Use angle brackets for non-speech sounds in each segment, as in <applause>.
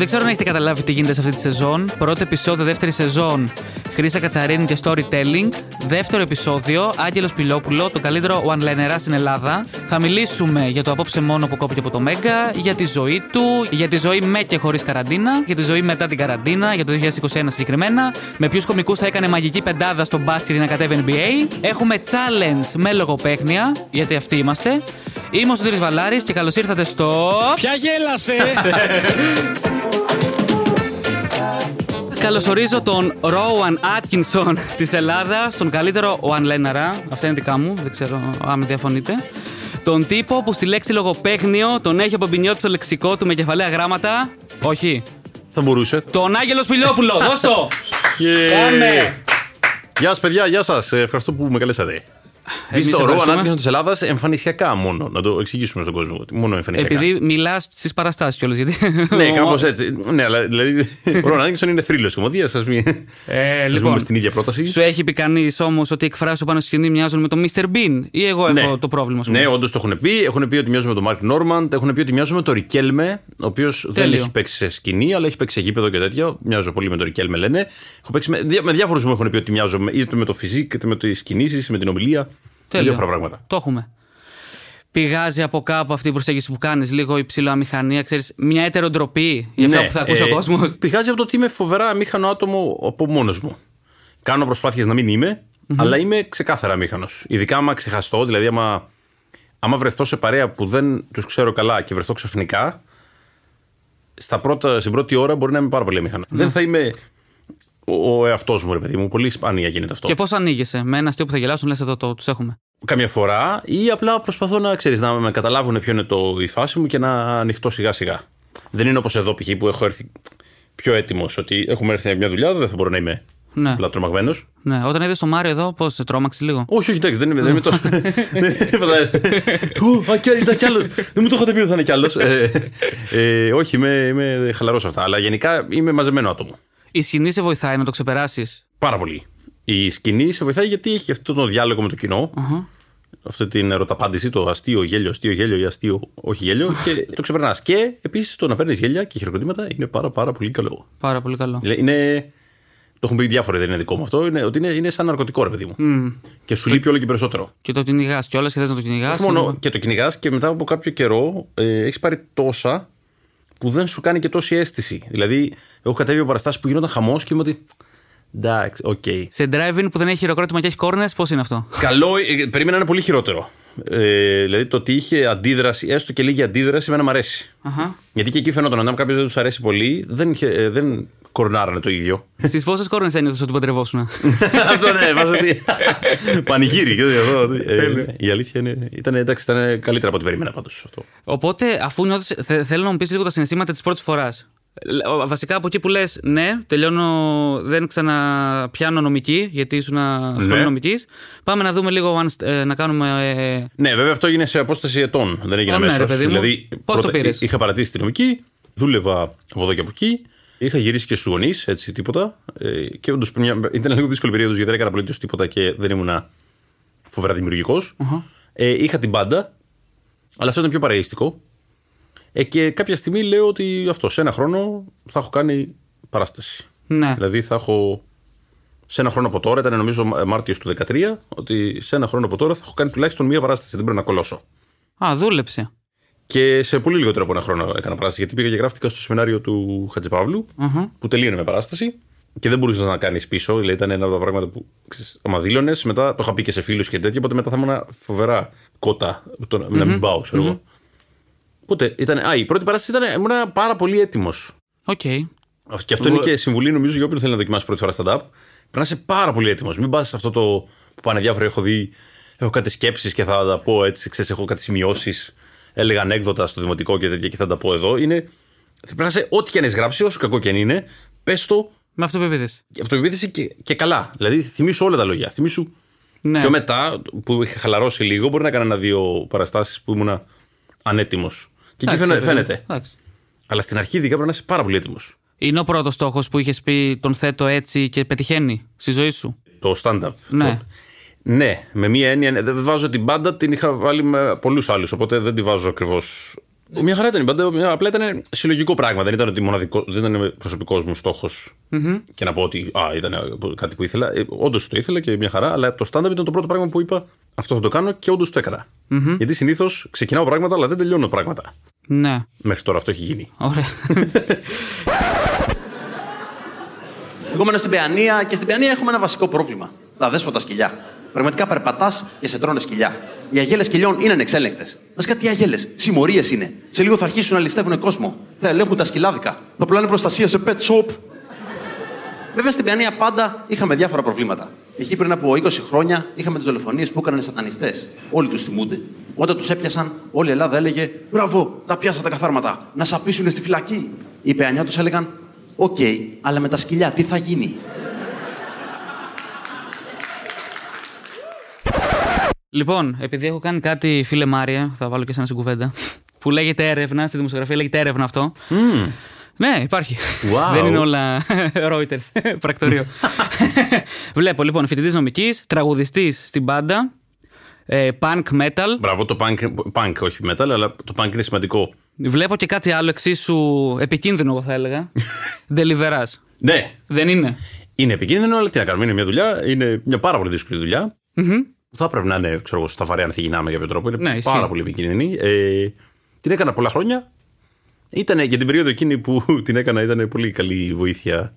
Δεν ξέρω αν έχετε καταλάβει τι γίνεται σε αυτή τη σεζόν. Πρώτο επεισόδιο, δεύτερη σεζόν, Χρήσα Κατσαρίνη και storytelling. Δεύτερο επεισόδιο, Άγγελος Πιλόπουλο, το καλύτερο one-linerer στην Ελλάδα. Θα μιλήσουμε για το απόψε μόνο που κόπηκε από το Μέγκα, για τη ζωή του, για τη ζωή με και χωρίς καραντίνα, για τη ζωή μετά την καραντίνα, για το 2021 συγκεκριμένα. Με ποιους κομικούς θα έκανε μαγική πεντάδα στο μπάσκετ να κατέβει NBA. Έχουμε challenge με λογοπαίχνια, γιατί αυτοί είμαστε. Είμαι ο Σωτήρης Βαλάρης και καλώς ήρθατε στο... Ποια γέλασε! <laughs> Καλωσορίζω τον Ρόουαν Άτκινσον <laughs> της Ελλάδας, τον καλύτερο one-linera. Αυτά είναι δικά μου, δεν ξέρω αν διαφωνείτε. Τον τύπο που στη λέξη λογοπαίχνιο τον έχει απομπινιώσει στο λεξικό του με κεφαλαία γράμματα. Όχι. Θα μπορούσε. Τον Άγγελο Σπηλιόπουλο, δώσ' το! Yeah. Πάμε! Γεια σας, παιδιά, γεια σας. Ευχαριστώ που με καλέσατε. Εμείς Είστε ο Ρο ευχαριστούμε. Ανάτκινσον της Ελλάδας εμφανισιακά μόνο. Να το εξηγήσουμε στον κόσμο. ότι Μόνο εμφανισιακά. Επειδή μιλάς στις παραστάσεις κιόλας. Γιατί... <laughs> Ναι, κάπως έτσι. Ναι, αλλά δηλαδή. Ο Ρο Ανάτκινσον είναι θρύλος κομμωδίας. Α μην. Ε, Ας λοιπόν, μπούμε στην ίδια πρόταση. σου έχει πει κανείς όμως ότι οι εκφράσει σου πάνω στη σκηνή μοιάζουν με τον Mr. Bean; Ή εγώ έχω Ναι. το πρόβλημα σου. Ναι, όντως το έχουν πει. Έχουν πει ότι μοιάζουν με τον Μάρκ Νόρμαντ. Έχουν πει ότι μοιάζουν με τον Ρικέλμε, ο οποίος δεν Τέλειο. έχει παίξει σε σκηνή, αλλά έχει παίξει σε γήπεδο και τέτοια. Μοιάζω πολύ με τον Ρικέλμε, λένε. Έχω παίξει με, δια- με διάφορους μου έχουν πει ότι μοιάζω με- είτε με το φυσικ, είτε με τις κινήσεις, με την ομιλία. Με Τέλειο. διάφορα πράγματα. Το έχουμε. Πηγάζει από κάπου αυτή η προσέγγιση που κάνεις, λίγο υψηλό αμηχανία, ξέρεις, μια έτεροντροπή για αυτά που θα ακούσει ε, ο κόσμος. Πηγάζει από το ότι είμαι φοβερά αμήχανο άτομο από μόνος μου. Κάνω προσπάθειες να μην ειμαι αλλά είμαι ξεκάθαρα αμήχανος. Ειδικά άμα ξεχαστώ, δηλαδή άμα, άμα βρεθώ σε παρέα που δεν τους ξέρω καλά και βρεθώ ξαφνικά, στα πρώτα, στην πρώτη ώρα μπορεί να είμαι πάρα πολύ αμήχανος. Δεν θα είμαι ο, ο εαυτός μου, ρε παιδί μου. Πολύ σπάνια γίνεται αυτό. Και πώς ανοίγεσαι, με ένα αστείο που θα γελάσουν, λες εδώ το, τους έχουμε. Καμιά φορά ή απλά προσπαθώ να ξέρεις, να με καταλάβουν ποιο είναι το, η φάση μου και να ανοιχτώ σιγά σιγά. Δεν είναι όπως εδώ π.χ. που έχω έρθει πιο έτοιμος ότι έχουμε έρθει για μια δουλειά, δεν θα μπορώ να είμαι Ναι. απλά τρομαγμένος. ναι. Όταν είδες το Μάριο εδώ, πώς σε τρόμαξε λίγο; Όχι, όχι, εντάξει, δεν είμαι, δεν είμαι τόσο. <laughs> Ου, α, κι- ήταν κι άλλος. Δεν μου το είχατε πει ότι θα είναι κι άλλος. ε, όχι, είμαι, είμαι χαλαρός αυτά. Αλλά γενικά είμαι μαζεμένο άτομο. Η σκηνή σε βοηθάει να το ξεπεράσεις; Πάρα πολύ. Η σκηνή σε βοηθάει γιατί έχει αυτό το διάλογο με το κοινο Αυτή την ερωταπάντηση, το αστείο, γέλιο, αστείο, γέλιο ή αστείο, όχι γέλιο. και το ξεπερνάς. Και επίσης το να παίρνεις γέλια και χειροκροτήματα είναι πάρα, πάρα πολύ καλό. Πάρα πολύ καλό. Δηλαδή, Είναι. Το έχουν πει διάφοροι, δεν είναι δικό μου αυτό. Είναι, ότι είναι, είναι σαν ναρκωτικό, ρε παιδί μου. Και σου λείπει όλο και περισσότερο. Και το κυνηγάς κιόλας και θες να το κυνηγάς. Όχι μόνο και το κυνηγάς και μετά από κάποιο καιρό ε, έχεις πάρει τόσα που δεν σου κάνει και τόση αίσθηση. Δηλαδή, έχω κατέβει από παραστάσεις που γίνονταν χαμός και είμαι ότι. Εντάξει, οκ. Σε drive-in που δεν έχει χειροκρότημα και έχει κόρνες, πώς είναι αυτό; Καλό, ε, περίμενα να είναι πολύ χειρότερο. Ε, δηλαδή το ότι είχε αντίδραση, έστω και λίγη αντίδραση, εμένα μου αρέσει. Αχα. Γιατί και εκεί φαίνονταν ότι αν κάποιος δεν τους αρέσει πολύ, δεν, είχε, ε, δεν κορνάρανε το ίδιο. Στις πόσες κόρνες ένιωθες ότι παντρευόσουν. <laughs> Αυτό ναι, βάζω ότι. <laughs> Πανηγύρι. και αυτό, ε, η αλήθεια είναι. Ήταν, εντάξει, ήταν καλύτερα από ό,τι περίμενα πάντως αυτό. Οπότε, αφού νιώθεις, θε, θέλω να μου πεις λίγο τα συναισθήματα της πρώτης φοράς. Βασικά από εκεί που λες, ναι, τελειώνω, δεν ξαναπιάνω νομική, γιατί ήσουν σχολείο Ναι. νομικής. Πάμε να δούμε λίγο, αν, ε, να κάνουμε. ε, Ναι, βέβαια αυτό έγινε σε απόσταση ετών. Δεν έγινε Α, ναι, αμέσως. ρε παιδί μου. Δηλαδή, Πώς το πρώτα πήρες; Είχα παρατήσει τη νομική, δούλευα από εδώ και από εκεί. Είχα γυρίσει και στους γονείς, έτσι τίποτα. Ε, και όντως ήταν λίγο δύσκολη περίοδος γιατί δεν έκανα απολύτως τίποτα και δεν ήμουν φοβερά δημιουργικός. Ε, είχα την πάντα, αλλά αυτό ήταν πιο παρεΐστικο. Ε, και κάποια στιγμή λέω ότι αυτό σε ένα χρόνο θα έχω κάνει παράσταση. ναι. Δηλαδή θα έχω. Σε ένα χρόνο από τώρα, ήταν νομίζω Μάρτιος του 2013, ότι σε ένα χρόνο από τώρα θα έχω κάνει τουλάχιστον μία παράσταση. Δεν πρέπει να κολώσω. Α, δούλεψε. Και σε πολύ λιγότερο από ένα χρόνο έκανα παράσταση. Γιατί πήγα και γράφτηκα στο σεμινάριο του Χατζηπαύλου, που τελείωνε με παράσταση. Και δεν μπορούσες να κάνεις πίσω. Δηλαδή ήταν ένα από τα πράγματα που. Ξέρεις, άμα δήλωνες, μετά το είχα πει και σε φίλους και τέτοια. Οπότε μετά θα ήμουν φοβερά κότα το να- να μην πάω, ξέρω εγώ. Οπότε ήταν. Α, η πρώτη παράσταση ήταν. ήμουν πάρα πολύ έτοιμος. Οκ. Και αυτό είναι και συμβουλή νομίζω για όποιον θέλει να δοκιμάσει πρώτη φορά stand-up. Πρέπει να είσαι πάρα πολύ έτοιμος. Μην πας σε αυτό το που πάνε διάφοροι. Έχω δει. Έχω κάτι σκέψεις και θα τα πω έτσι. Ξέρεις, έχω κάτι σημειώσεις. Έλεγα ανέκδοτα στο δημοτικό και τέτοια και θα τα πω εδώ. Είναι. Πρέπει να είσαι ό,τι και αν έχεις γράψει, όσο κακό και αν είναι, πες το Με αυτοπεποίθηση. αυτοπεποίθηση και, και καλά. Δηλαδή θυμίσου όλα τα λόγια. Θυμίσου. Ναι. Πιο μετά που είχε χαλαρώσει λίγο, μπορεί να έκανα ένα-δύο παραστάσεις που ήμουν ανέτοιμος. Και εκεί Εντάξει, φαίνε- ρε παιδί μου. φαίνεται. Εντάξει. Αλλά στην αρχή ειδικά πρέπει να είσαι πάρα πολύ έτοιμος. Είναι ο πρώτος στόχος που είχες πει τον θέτω έτσι και πετυχαίνει στη ζωή σου. Το stand-up. Ναι. Το- Ναι, με μία έννοια. ναι. Δεν βάζω την πάντα, την είχα βάλει με πολλούς άλλους. Οπότε δεν τη βάζω ακριβώς Μια χαρά ήταν η μπάντα. μια- Απλά ήταν συλλογικό πράγμα. Δεν ήταν, ότι μοναδικό, δεν ήταν προσωπικός μου στοχο Και να πω ότι α, ήταν κάτι που ήθελα. Ε, όντως το ήθελα και μια χαρά. Αλλά το stand-up ήταν το πρώτο πράγμα που είπα αυτό θα το κάνω και όντως το εκανα Γιατί συνήθως ξεκινάω πράγματα, αλλά δεν τελειώνω πράγματα. Ναι. Μέχρι τώρα αυτό έχει γίνει. Ωραία. <laughs> Εγώ μένω στην Παιανία και στην Παιανία έχουμε ένα βασικό πρόβλημα. Τα δέσποτα σκυλιά. Πραγματικά περπατάς και σε τρώνε σκυλιά. Οι αγέλες σκυλιών είναι ανεξέλεγκτες. Να κάτι αγέλες. Συμμορίες είναι. Σε λίγο θα αρχίσουν να ληστεύουν κόσμο. Θα ελέγχουν τα σκυλάδικα. Θα πουλάνε προστασία σε pet shop. Βέβαια στην Παιανία πάντα είχαμε διάφορα προβλήματα. Εκεί πριν από 20 χρόνια είχαμε τις δολοφονίες που έκαναν οι σατανιστές. Όλοι τους θυμούνται. Όταν τους έπιασαν, όλη η Ελλάδα έλεγε Μπράβο, τα πιάσα τα καθάρματα. Να σαπίσουν στη φυλακή. Οι Παιανιώτες έλεγαν Οκ, αλλά με τα σκυλιά τι θα γίνει; λοιπόν, επειδή έχω κάνει κάτι, φίλε Μάριε, θα βάλω και εσένα στην κουβέντα, που λέγεται έρευνα, στη δημοσιογραφία λέγεται έρευνα αυτό. Ναι, υπάρχει. Wow. Δεν είναι όλα <laughs> Reuters, <laughs> πρακτορείο. <laughs> <laughs> Βλέπω λοιπόν φοιτητής νομικής, τραγουδιστής στην μπάντα, ε, punk metal. Μπράβο, το punk, punk όχι metal, αλλά το punk είναι σημαντικό. Βλέπω και κάτι άλλο εξίσου επικίνδυνο, εγώ θα έλεγα. <laughs> Deliverás. Ναι, Δεν είναι; είναι επικίνδυνο, αλλά τι να κάνουμε. Είναι μια δουλειά, είναι μια πάρα πολύ δύσκολη δουλειά. Θα πρέπει να είναι, ξέρω εγώ, στα βαρέα να θυγινά με κάποιο τρόπο. Είναι Ναι, ισχύει. πάρα πολύ επικίνδυνη. Ε, την έκανα πολλά χρόνια. Ήταν για την περίοδο εκείνη που <laughs> την έκανα, ήταν πολύ καλή βοήθεια.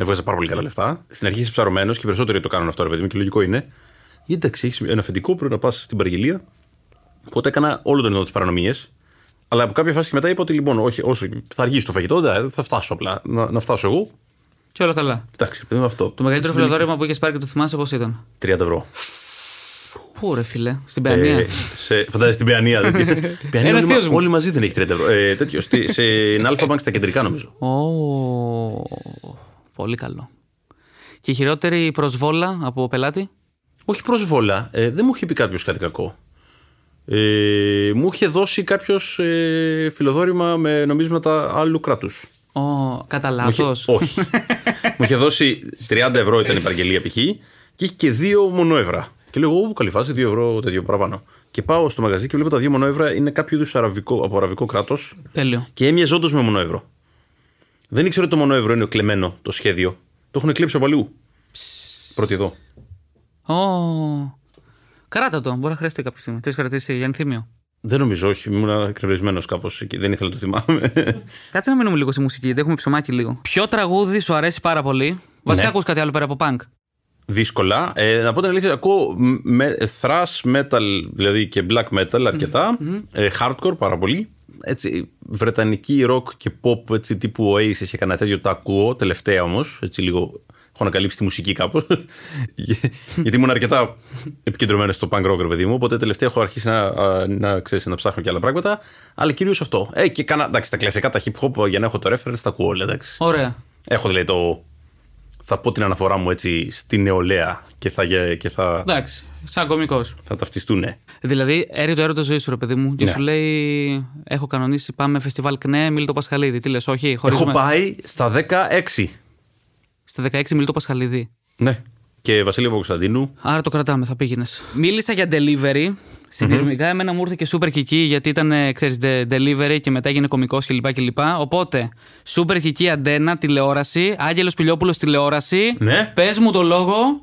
Έβγαζα πάρα πολύ καλά λεφτά. Στην αρχή είσαι ψαρωμένος και οι περισσότεροι το κάνουν αυτό, ρε παιδί μου, και λογικό είναι. Γιατί εντάξει, έχεις ένα αφεντικό, πρέπει να πας στην παραγγελία. Οπότε έκανα όλο τον ειδό τη παρανομίες. Αλλά από κάποια φάση και μετά είπα ότι λοιπόν, όχι, όσο θα αργήσει το φαγητό, δεν θα φτάσω απλά. Να, να φτάσω εγώ. Και όλα καλά. Εντάξει, παιδί μου, αυτό. Το μεγαλύτερο φιλοδόρημα που είχες πάρει και το θυμάσαι πώς ήταν; 30 ευρώ. Πού ρε φίλε, στην Παιανία; Ε, σε, φαντάζεσαι στην Παιανία. δηλαδή. <laughs> Παιανία Ένας όλοι, θείος μα- μου. όλοι μαζί δεν έχει 30 ευρώ. Ε, τέτοιο, στη, σε Αλφα Bank στα κεντρικά νομίζω. Ω, πολύ καλό. Και η χειρότερη προσβόλα από πελάτη; Όχι προσβόλα. Ε, δεν μου είχε πει κάποιος κάτι κακό. Ε, μου είχε δώσει κάποιος ε, φιλοδόρημα με νομίσματα άλλου κράτους. Ω, κατά λάθος. Όχι. μου είχε δώσει 30 ευρώ ήταν η παραγγελία π.χ. και είχε και δύο μονόευρα. Και λέω, εγώ καλή φάση, 2 ευρώ τέτοιο παραπάνω. Και πάω στο μαγαζί και βλέπω τα δύο μονόευρα είναι κάποιο είδους από αραβικό κράτος Τέλειο. και έμοιαζε όντως με μονόευρο. Δεν ήξερα ότι το μονόευρο είναι κλεμμένο το σχέδιο. Το έχουν κλείψει από αλλού. Πρώτη εδώ. Ω. Κράτα το, μπορεί να χρειαστεί κάποια στιγμή. Τι έχει κρατήσει για ενθύμιο; Δεν νομίζω, όχι. Ήμουν εκνευρισμένος κάπως εκεί. Δεν ήθελα να το θυμάμαι. <laughs> Κάτσε να μείνουμε λίγο στη μουσική, γιατί έχουμε ψωμάκι λίγο. Ποιο τραγούδι σου αρέσει πάρα πολύ; Βασικά Ναι. ακούς κάτι άλλο πέρα από punk. Δύσκολα. Ε, να πω την αλήθεια, ακούω με, thrash metal δηλαδή και black metal αρκετά. Ε, hardcore πάρα πολύ. Έτσι, βρετανική rock και pop έτσι, τύπου Oasis και κανένα τέτοιο το ακούω. Τελευταία όμως. Έτσι λίγο έχω ανακαλύψει τη μουσική κάπως. <laughs> Γιατί ήμουν αρκετά επικεντρωμένος στο punk rock, ρε παιδί μου. Οπότε τελευταία έχω αρχίσει να, α, να, ξέρεις, να ψάχνω και άλλα πράγματα. Αλλά κυρίως αυτό. Ε, και κάνα, εντάξει, τα κλασικά, τα hip hop για να έχω το reference, τα ακούω όλα. Εντάξει. Ωραία. Έχω δηλαδή το. Θα πω την αναφορά μου έτσι στη νεολαία και θα, γε- και θα, Εντάξει, σαν κωμικός. θα ταυτιστούν. ναι. Δηλαδή, έρει το έρωτα ζωής σου, ρε παιδί μου, και Ναι. σου λέει: Έχω κανονίσει, πάμε φεστιβάλ ΚΝΕ, Μίλτο Πασχαλίδη. Τι λες, Όχι, Έχω χωρίζουμε. πάει στα 16. Στα 16 Μίλτο Πασχαλίδη. Ναι. Και Βασίλειο Κωνσταντίνου. Άρα το κρατάμε, θα πήγαινες. Μίλησα για delivery. Συνειρμικά, εμένα μου ήρθε και super κική γιατί ήταν, ε, ξέρεις, de- delivery και μετά έγινε κωμικός κλπ. κλπ. Οπότε, super κική αντένα, τηλεόραση, Άγγελος Πιλιόπουλο τηλεόραση. Ναι. Πες μου το λόγο.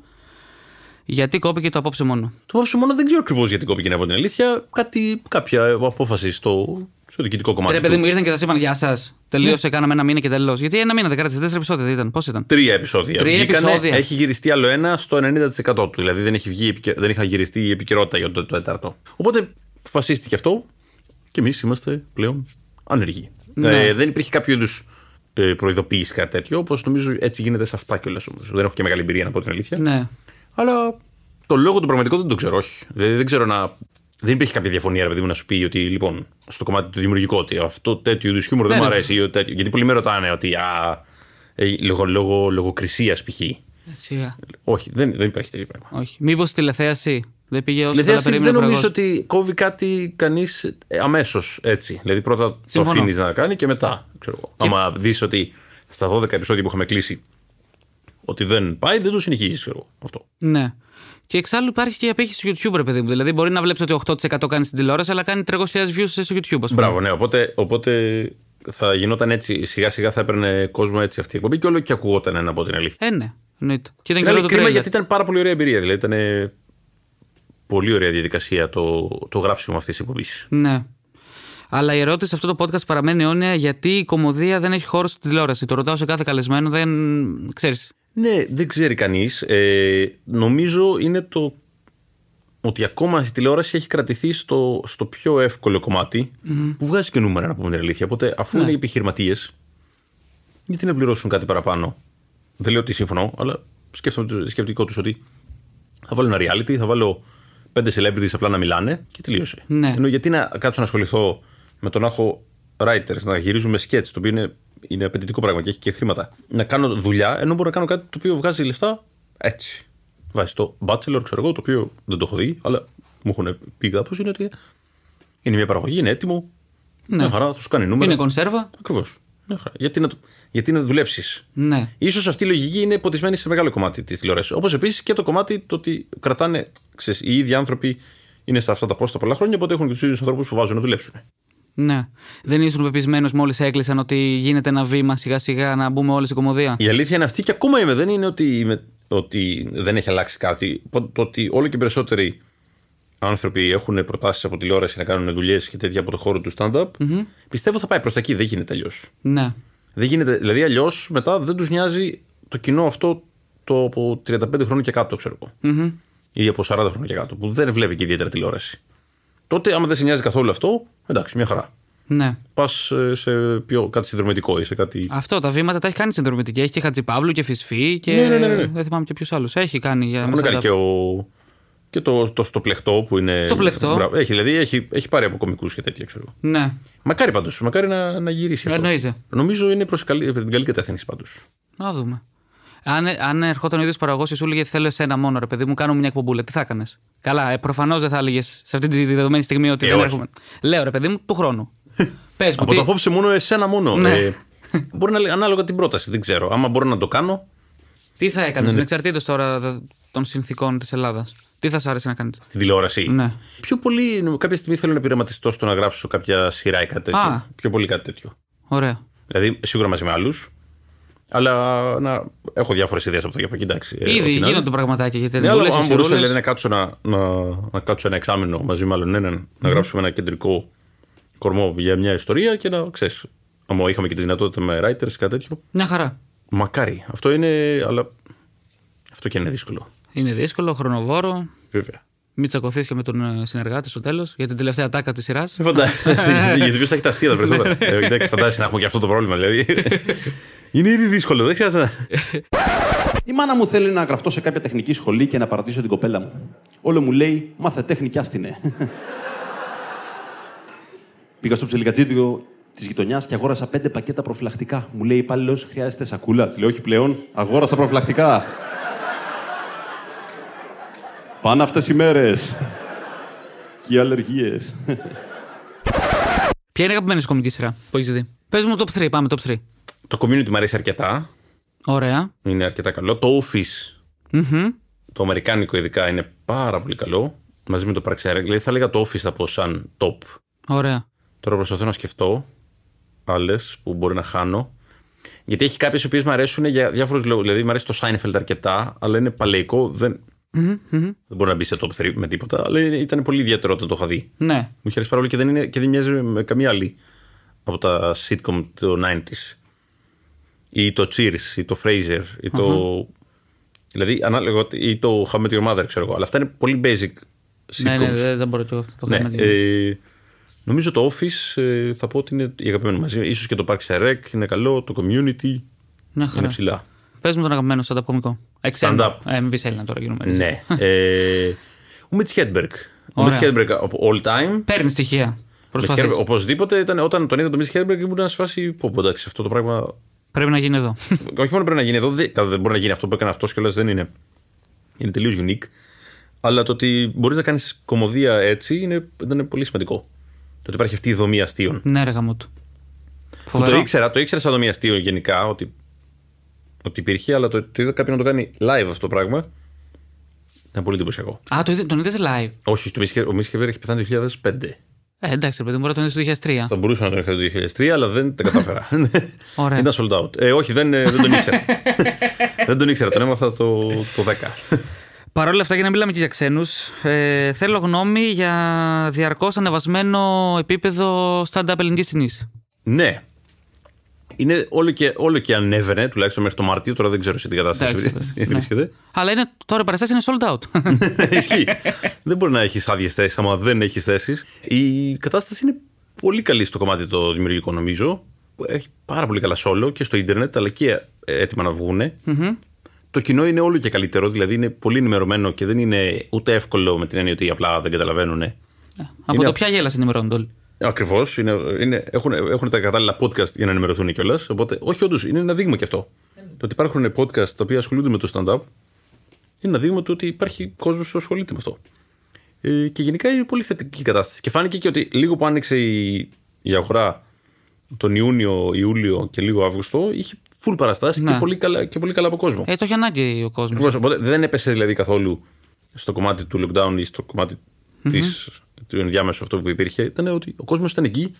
Γιατί κόπηκε το απόψε μόνο. Το άψω μόνο δεν ξέρω ακριβώς γιατί κόπηκε από την αλήθεια. Κάτι, κάποια απόφαση στο, στο διοικητικό κομμάτι. Ρε παιδί του. μου, ήρθαν και σας είπαν Γεια σας. Τελείωσε, κάναμε ένα μήνα και τελώ. Γιατί ένα μήνα δεν κράτησε, τέσσερα επεισόδια δεν ήταν. Πώς ήταν; Τρία επεισόδια. Τρία Βγήκανε, επεισόδια. Έχει γυριστεί άλλο ένα στο 90% του. Δηλαδή δεν, έχει βγει, επικαι- δεν είχα γυριστεί η επικαιρότητα για το τέταρτο. Οπότε αποφασίστηκε αυτό και εμείς είμαστε πλέον άνεργοι. Ναι. Ε, δεν υπήρχε κάποιο είδους ε, προειδοποίηση κάτι τέτοιο, όπως νομίζω έτσι γίνεται σε αυτά κιόλας όμως. Δεν έχω και μεγάλη εμπειρία να πω την αλήθεια. Ναι. Αλλά το λόγο του πραγματικό δεν το ξέρω, όχι. Δηλαδή δεν ξέρω να. Δεν υπήρχε κάποια διαφωνία, ρε παιδί μου, να σου πει ότι λοιπόν στο κομμάτι του δημιουργικού ότι αυτό τέτοιο είδους χιούμορ δεν Ναι, μου ναι. αρέσει. Ή, ότι τέτοιο- γιατί πολλοί με ρωτάνε ότι α, ε, λόγω, λόγω λογοκρισίας π.χ. Σιγά. Όχι, δεν, δεν υπάρχει τέτοιο πράγμα. Όχι. Μήπως τηλεθέαση δεν πήγε όσο Δηλαδή, καλά δεν περίμενε ο νομίζω Πραγός. ότι κόβει κάτι κανείς αμέσως έτσι. Δηλαδή, πρώτα το Συμφωνώ. αφήνεις να κάνει και μετά. Ξέρω, εγώ. Άμα δεις ότι στα 12 επεισόδια που είχαμε κλείσει ότι δεν πάει, δεν το συνεχίζεις. Ξέρω, εγώ. αυτό. Ναι. Και εξάλλου υπάρχει και η απέχηση στο YouTube, ρε παιδί μου. Δηλαδή, μπορεί να βλέπεις ότι 8% κάνει στην τηλεόραση, αλλά κάνει 300.000 views στο YouTube, ας πούμε. Μπράβο, ναι. Οπότε, οπότε θα γινόταν έτσι. Σιγά σιγά θα έπαιρνε κόσμο έτσι αυτή η εκπομπή και όλο και ακουγόταν ένα από την αλήθεια. Ε, ναι. Εννοείται. Και ήταν Και καλό είναι το κρίμα τρέλερ. γιατί ήταν πάρα πολύ ωραία εμπειρία. Δηλαδή ήταν ε, πολύ ωραία διαδικασία το, το γράψιμο αυτής της εκπομπής. Ναι. Αλλά η ερώτηση σε αυτό το podcast παραμένει αιώνια γιατί η κομμωδία δεν έχει χώρο στη τηλεόραση. Το ρωτάω σε κάθε καλεσμένο, δεν. ξέρεις. Ναι, δεν ξέρει κανείς. Ε, νομίζω είναι το ότι ακόμα η τηλεόραση έχει κρατηθεί στο, στο πιο εύκολο κομμάτι, που βγάζει και νούμερα, να πούμε την αλήθεια. Οπότε, αφού Ναι. είναι επιχειρηματίες, γιατί να πληρώσουν κάτι παραπάνω; Δεν λέω ότι συμφωνώ, αλλά σκέφτομαι το σκεπτικό τους ότι θα βάλω ένα reality, θα βάλω πέντε celebrities απλά να μιλάνε και τελείωσε. Ναι. Ενώ γιατί να κάτσω να ασχοληθώ με το να έχω writers, να γυρίζουμε sketch, το οποίο είναι, είναι απαιτητικό πράγμα και έχει και χρήματα. Να κάνω δουλειά, ενώ μπορώ να κάνω κάτι το οποίο βγάζει λεφτά έτσι. Βάζει το Bachelor, ξέρω εγώ, το οποίο δεν το έχω δει, αλλά μου έχουν πει κάπως είναι ότι είναι μια παραγωγή, είναι έτοιμο. Ναι. Μια χαρά, θα σου κάνει νούμερα. Είναι κονσέρβα. Ακριβώς. Γιατί να, το- γιατί να δουλέψεις. Ναι. Ίσως αυτή η λογική είναι ποτισμένη σε μεγάλο κομμάτι της τηλεόρασης. Όπως επίσης και το κομμάτι το ότι κρατάνε. Ξέρεις, οι ίδιοι άνθρωποι είναι στα αυτά τα πόστα πολλά χρόνια, οπότε έχουν και τους ίδιους ανθρώπους που βάζουν να δουλέψουν. Ναι. Δεν ήσουν πεπισμένος μόλις έκλεισαν ότι γίνεται ένα βήμα σιγά σιγά να μπούμε όλοι στην κομμωδία; Η αλήθεια είναι αυτή και ακόμα είμαι. Δεν είναι ότι, είμαι, ότι δεν έχει αλλάξει κάτι. Το ότι όλο και περισσότεροι άνθρωποι έχουν προτάσεις από τηλεόραση να κάνουν δουλειές και τέτοια από το χώρο του stand-up, πιστεύω θα πάει προς τα εκεί. Δεν γίνεται αλλιώς. Ναι. Δεν γίνεται, δηλαδή αλλιώς μετά δεν τους νοιάζει το κοινό αυτό το από 35 χρόνια και κάτω, ξέρω εγώ. Μμμ. Ή από 40 χρόνια και κάτω, που δεν βλέπει και ιδιαίτερα τηλεόραση. Τότε, άμα δεν σε νοιάζει καθόλου αυτό, εντάξει, μια χαρά. Ναι. Πας σε πιο, κάτι συνδρομητικό ή σε κάτι. Αυτό τα βήματα τα έχει κάνει συνδρομητική. Έχει και Χατζηπαύλου και Φυσφή και. Ναι, ναι, ναι, ναι. Δεν θυμάμαι και ποιους άλλους. Έχει κάνει για Έχουν μέσα κάνει τα- και, ο, και το, το στο πλεκτό που είναι. Στο πλεκτό. Μπράβο. Έχει, δηλαδή έχει, έχει πάρει από κομικούς και τέτοια, ξέρω. εγώ. Ναι. Μακάρι πάντως, μακάρι να, να γυρίσει αυτό. Εννοείται. Νομίζω είναι προς την καλή κατεύθυνση πάντως. Να δούμε. Αν, αν ερχόταν ο ίδιος παραγωγός και σου έλεγε Θέλω εσένα μόνο, ρε παιδί μου, κάνω μια εκπομπούλα, τι θα έκανες; Καλά, ε, προφανώς δεν θα έλεγες σε αυτή τη δεδομένη στιγμή ότι Ε, δεν όχι. έρχομαι. Λέω, ρε παιδί μου, του χρόνου. <laughs> Πες μου, Από τι... το απόψε μόνο εσένα μόνο. Ναι. Ε, μπορεί να λέει ανάλογα την πρόταση, δεν ξέρω. Άμα μπορώ να το κάνω, τι θα έκανες, Ναι, ναι. ανεξαρτήτω τώρα δε- των συνθήκων της Ελλάδας; Τι θα σ' άρεσε να κάνετε. στην τηλεόραση. Ναι. Πιο πολύ, κάποια στιγμή θέλω να πειραματιστώ στο να γράψω κάποια σειρά ή κάτι τέτοιο. Α. Πιο πολύ κάτι τέτοιο. Ωραία. Δηλαδή, σίγουρα μαζί με άλλους. Αλλά να έχω διάφορες ιδέες από εδώ και από εκεί. εντάξει, ε, Ήδη ό,τι να είναι. γίνονται πραγματάκια για Ναι, αλλά ταινιούλες, αν μπορούσα σειρούλες. δηλαδή, να, κάτσω να, να, να κάτσω ένα εξάμεινο μαζί με άλλον έναν, να γράψουμε ένα κεντρικό κορμό για μια ιστορία και να ξέρεις. Άμα είχαμε και τη δυνατότητα με writers και κάτι τέτοιο. Μια χαρά. Μακάρι. Αυτό είναι. Αλλά αυτό και είναι δύσκολο. Είναι δύσκολο, χρονοβόρο. Βέβαια. Μην τσακωθείς και με τον ε, συνεργάτη στο τέλος για την τελευταία τάκα της σειράς. <laughs> Γιατί ποιος θα έχει τα αστεία τα περισσότερα. Ε, Εντάξει, φαντάζεσαι να έχουμε και αυτό το πρόβλημα. Δηλαδή. <laughs> Είναι ήδη δύσκολο, δεν χρειάζεται να. Η μάνα μου θέλει να γραφτώ σε κάποια τεχνική σχολή και να παρατήσω την κοπέλα μου. Όλο μου λέει, μάθε τέχνη κι άστινε. <laughs> Πήγα στο ψιλικατζίδιο της γειτονιάς και αγόρασα πέντε πακέτα προφυλακτικά. Μου λέει υπάλληλος, χρειάζεται σακούλα. Της λέω, Όχι πλέον, αγόρασα προφυλακτικά. Πάνε αυτές οι μέρες. Και οι αλλεργίες. Ποια είναι η αγαπημένη σου κομική σειρά που έχεις δει; Πες μου top 3, πάμε top 3. Το community μου αρέσει αρκετά. Ωραία. Είναι αρκετά καλό. Το Office, Μμμ. το αμερικάνικο ειδικά, είναι πάρα πολύ καλό. Μαζί με το Praxair. Δηλαδή θα έλεγα το Office θα πω σαν top. Ωραία. Τώρα προσπαθώ να σκεφτώ άλλες που μπορεί να χάνω. Γιατί έχει κάποιες οι οποίες μου αρέσουν για διάφορους λόγους. Δηλαδή, μου αρέσει το Seinfeld αρκετά, αλλά είναι παλαιικό. Δεν, Μμμ, μμμ. δεν μπορεί να μπει σε top 3 με τίποτα. Αλλά είναι- ήταν πολύ ιδιαίτερο όταν το είχα δει. Ναι. Μου είχε αρέσει πάρα πολύ και δεν, είναι, και δεν μοιάζει με καμία άλλη από τα sitcom του 90s. Ή το Cheers, ή το Fraser, ή το. Δηλαδή, ανάλογα, ή το How I Met Your Mother, ξέρω εγώ. Αλλά αυτά είναι πολύ basic sitcoms. Ναι, ναι, δεν, δεν μπορώ και εγώ αυτό το Ναι, θέμα. ε, νομίζω το Office ε, θα πω ότι είναι η αγαπημένη μαζί. Ίσως και το Parks and Rec είναι καλό, το Community Μια είναι χαρά. ψηλά. Πες μου τον αγαπημένο stand-up κωμικό. Εξέντα. Stand-up. Ε, μην πεις Έλληνα τώρα, γίνουμε. ναι. <laughs> ε, ο Mitch Hedberg. Ο Ωραία. Mitch Hedberg από all time. Παίρνει στοιχεία. Mitch Προσπαθείς. Hedberg, οπωσδήποτε ήταν, όταν τον είδα τον Mitch Hedberg ήμουν σε φάση πω πω εντάξει αυτό το πράγμα Πρέπει να γίνει εδώ. <laughs> όχι μόνο πρέπει να γίνει εδώ δεν, καλά, δεν μπορεί να γίνει αυτό που έκανε αυτός κιόλας δεν είναι είναι τελείως unique αλλά το ότι μπορείς να κάνεις κομμωδία έτσι είναι, ήταν πολύ σημαντικό το ότι υπάρχει αυτή η δομή αστείων ναι, ρε γαμό του. Που Φοβερό. το ήξερα, το ήξερα σαν δομή αστείο γενικά ότι, ότι υπήρχε, αλλά το, το είδα κάποιον να το κάνει live αυτό το πράγμα. Ήταν πολύ εντυπωσιακό. Α, το είδε, τον είδες live; Όχι, το Μίσκε- ο Μίσκεβερ έχει πεθάνει το 2005. Ε, εντάξει, ρε παιδί μου, μπορεί να τον είδες το 2003. Θα μπορούσα να τον είχα το 2003, αλλά δεν τα κατάφερα. <laughs> Ωραία. Ήταν sold out. Ε, όχι, δεν, ε, δεν τον ήξερα. <laughs> δεν τον ήξερα, τον έμαθα το, το 10. Παρ' όλα αυτά, για να μιλάμε και για ξένους, ε, θέλω γνώμη για διαρκώς ανεβασμένο επίπεδο stand-up ελληνική ταινή. ναι. Είναι όλο και, όλο και ανέβαινε, τουλάχιστον μέχρι το Μάρτιο. Τώρα δεν ξέρω σε τι κατάσταση Εντάξει, βρίσκεται- ναι. βρίσκεται. Αλλά είναι, τώρα οι παραστάσεις είναι sold out. <laughs> Ισχύει. δεν μπορεί να έχεις άδειες θέσεις άμα δεν έχεις θέσεις. Η κατάσταση είναι πολύ καλή στο κομμάτι το δημιουργικό, νομίζω. Έχει πάρα πολύ καλά solo και στο ίντερνετ, αλλά και ε, έτοιμα να βγουν. Το κοινό είναι όλο και καλύτερο, δηλαδή είναι πολύ ενημερωμένο και δεν είναι ούτε εύκολο με την έννοια ότι απλά δεν καταλαβαίνουν. Από Είναι- το ποια γέλας ενημερώνονται όλοι. Ακριβώς. Είναι, είναι, έχουν, έχουν τα κατάλληλα podcast για να ενημερωθούν κιόλας. Οπότε, όχι, όντως, είναι ένα δείγμα κι αυτό. Το ότι υπάρχουν podcast τα οποία ασχολούνται με το stand-up είναι ένα δείγμα του ότι υπάρχει κόσμος που ασχολείται με αυτό. Ε, και γενικά είναι πολύ θετική η κατάσταση. Και φάνηκε και ότι λίγο που άνοιξε η, η αγορά τον Ιούνιο, Ιούλιο και λίγο Αύγουστο, είχε full παραστάσεις Ναι. και, πολύ καλά, και πολύ καλά από κόσμο. Ε, το έχει ανάγκη ο κόσμος. Ακριβώς, οπότε δεν έπεσε δηλαδή καθόλου στο κομμάτι του lockdown ή στο κομμάτι της, του ενδιάμεσου αυτό που υπήρχε. Ήταν ότι ο κόσμος ήταν εκεί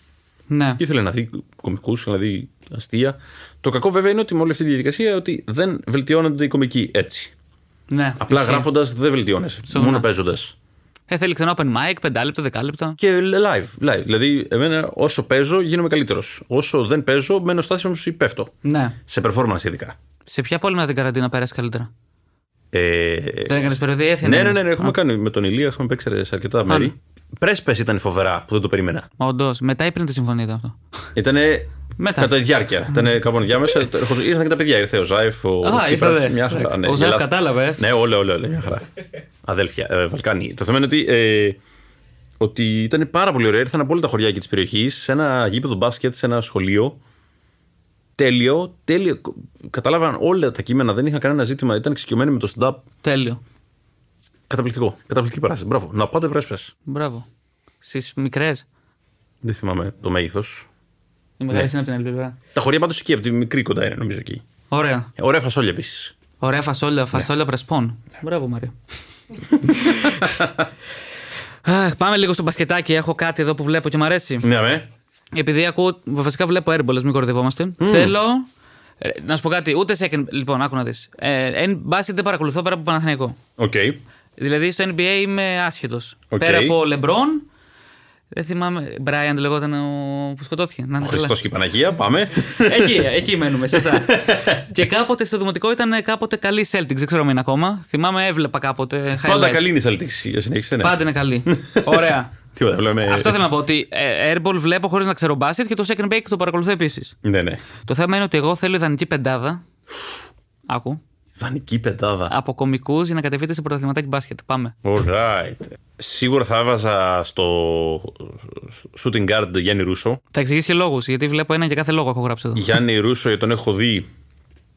Ναι. και ήθελε να δει κομικούς, να δει αστεία. Το κακό βέβαια είναι ότι με όλη αυτή τη διαδικασία ότι δεν βελτιώνονται οι κομικοί έτσι. ναι. Απλά ισχύει. γράφοντας δεν βελτιώνεσαι. Σωστά. Μόνο παίζοντας. Ε, θέλει ξανά open mic, 5 λεπτά, 10 λεπτά. Και live, live. Δηλαδή, εμένα όσο παίζω γίνομαι καλύτερος. Όσο δεν παίζω, μένω στάσιμο ή πέφτω. Ναι. Σε performance ειδικά. Σε ποια πόλη μετά την καραντίνα πέρασε καλύτερα; Ε, Δεν έκανες περιοδία έθινα. ναι, ναι, ναι, ναι, έχουμε κάνει με τον Ηλία, έχουμε παίξει σε αρκετά μέρη. Πρέσπες ήταν φοβερά που δεν το περίμενα. Όντως. Μετά ή πριν τη συμφωνία ήταν αυτό. Ήτανε Μετά. κατά τη διάρκεια. Ήτανε κάπου διάμεσα. Έρχονταν- Ήρθαν και τα παιδιά. Ήρθε ο Ζάιφ, ο Α, Τσίπρας, ήρθατε. Μια χαρά. Εντάξει. ναι, Ο Ζάιφ γελάς. κατάλαβε, ε. Ναι, όλα, όλα, όλα. Μια χαρά. Αδέλφια, ε, Βαλκάνοι. Το θέμα είναι ότι, ε, ότι ήταν πάρα πολύ ωραία. Ήρθαν από όλα τα χωριά εκεί της περιοχής, σε ένα γήπεδο μπάσκετ, σε ένα σχολείο. Τέλειο, τέλειο. Κατάλαβαν όλα τα κείμενα, δεν είχαν κανένα ζήτημα. Ήταν εξοικειωμένοι με το stand-up. Τέλειο. Καταπληκτικό. Καταπληκτική παράσταση. Μπράβο. Να πάτε πρέσπε. Μπράβο. Στις μικρές. Δεν θυμάμαι το μέγεθος. Οι μεγάλες είναι από την άλλη πλευρά. Τα χωριά πάντως εκεί, από τη μικρή κοντά είναι, νομίζω εκεί. Ωραία. Ε, Ωραία φασόλια επίσης. Ωραία φασόλια, φασόλια πρεσπών. Μπράβο, Μαρία. <laughs> Αχ, πάμε λίγο στο μπασκετάκι. Έχω κάτι εδώ που βλέπω και μου αρέσει. Ναι, με. Επειδή ακούω, βασικά βλέπω airball, μην κορδευόμαστε. Θέλω. ε, να σου πω κάτι, ούτε second. Λοιπόν, άκου να δεις. Ε, εν- μπάσκετ δεν παρακολουθώ πέρα από Παναθηναϊκό. Οκ. Δηλαδή στο NBA είμαι άσχετος. Οκ. Πέρα από LeBron. Δεν θυμάμαι. Bryant λεγόταν ο που σκοτώθηκε. Να είναι Χριστός και η Παναγία, πάμε. εκεί, εκεί μένουμε, σωστά. <laughs> και κάποτε στο δημοτικό ήταν κάποτε καλή Celtics, δεν ξέρω αν είναι ακόμα. Θυμάμαι, έβλεπα κάποτε. Πάντα highlights. καλή είναι η Celtics. Για συνέχισε, ναι. Πάντα είναι καλή. <laughs> Ωραία. Τίποτα, βλέπουμε. Αυτό θέλω να πω ότι ε, airball βλέπω χωρίς να ξέρω μπάσκετ και το second bake το παρακολουθώ επίσης. Ναι, ναι. Το θέμα είναι ότι εγώ θέλω ιδανική πεντάδα. Άκου. Δανική πεντάδα. Από κομικούς για να κατεβείτε σε πρωταθληματάκι μπάσκετ. Πάμε. Alright. Σίγουρα θα έβαζα στο shooting guard Γιάννη Ρούσο. Θα εξηγήσει και λόγους, γιατί βλέπω ένα για κάθε λόγο έχω γράψει εδώ. Γιάννη Ρούσο τον έχω δει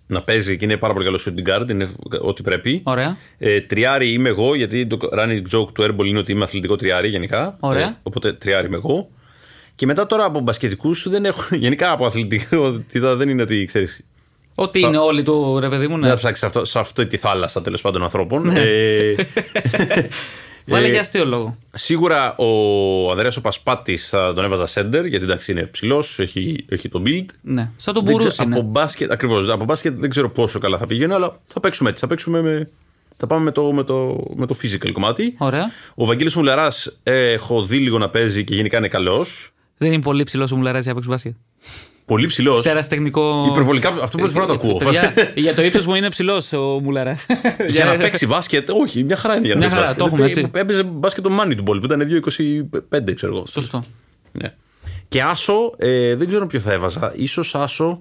να παίζει και είναι πάρα πολύ καλός shooting guard, είναι ό,τι πρέπει. Ωραία. Ε, τριάρι είμαι εγώ, γιατί το running joke του Airball είναι ότι είμαι αθλητικό τριάρι γενικά. Ωραία. Ε, οπότε τριάρι είμαι εγώ. Και μετά τώρα από μπασκετικούς δεν έχω. <laughs> Γενικά από αθλητικότητα δεν είναι ότι ξέρεις. Ό,τι είναι όλοι του ρε παιδί μου, Δεν ναι. θα ψάξεις αυτό, σε αυτή τη θάλασσα τέλος πάντων ανθρώπων. Ε, <laughs> Βάλε ε, για αστείο λόγο. Σίγουρα ο Ανδρέας ο Πασπάτης θα τον έβαζα σέντερ γιατί εντάξει είναι ψηλός, έχει, έχει το build. Ναι. Σαν τον Δεν Μπουρούση ξέρω- είναι. από μπάσκετ, ακριβώς, από μπάσκετ δεν ξέρω πόσο καλά θα πηγαίνω, αλλά θα παίξουμε έτσι. Θα, παίξουμε με, θα πάμε με το, με, το, με το physical κομμάτι. Ωραία. Ο Βαγγέλης Μουλαράς ε, έχω δει λίγο να παίζει και γενικά είναι καλός. Δεν είναι πολύ ψηλός ο Μουλαράζη να παίξει μπάσκετ. Πολύ ψηλός. Σε αεραστεχνικό. Υπερβολικά, αυτό πρώτη φορά το ακούω. Παιδιά, για το ύψος μου είναι ψηλός ο Μουλαράς. <laughs> για να παίξει μπάσκετ, όχι, μια χαρά είναι για να Μια παίξει χαρά, μπάσκετ. το έχουμε, έτσι. Έπαιζε μπάσκετ το Money του Ball που ήταν 2,25 ξέρω εγώ. Σωστό. Ναι. Και Άσο, ε, δεν ξέρω ποιο θα έβαζα. Ίσως Άσο,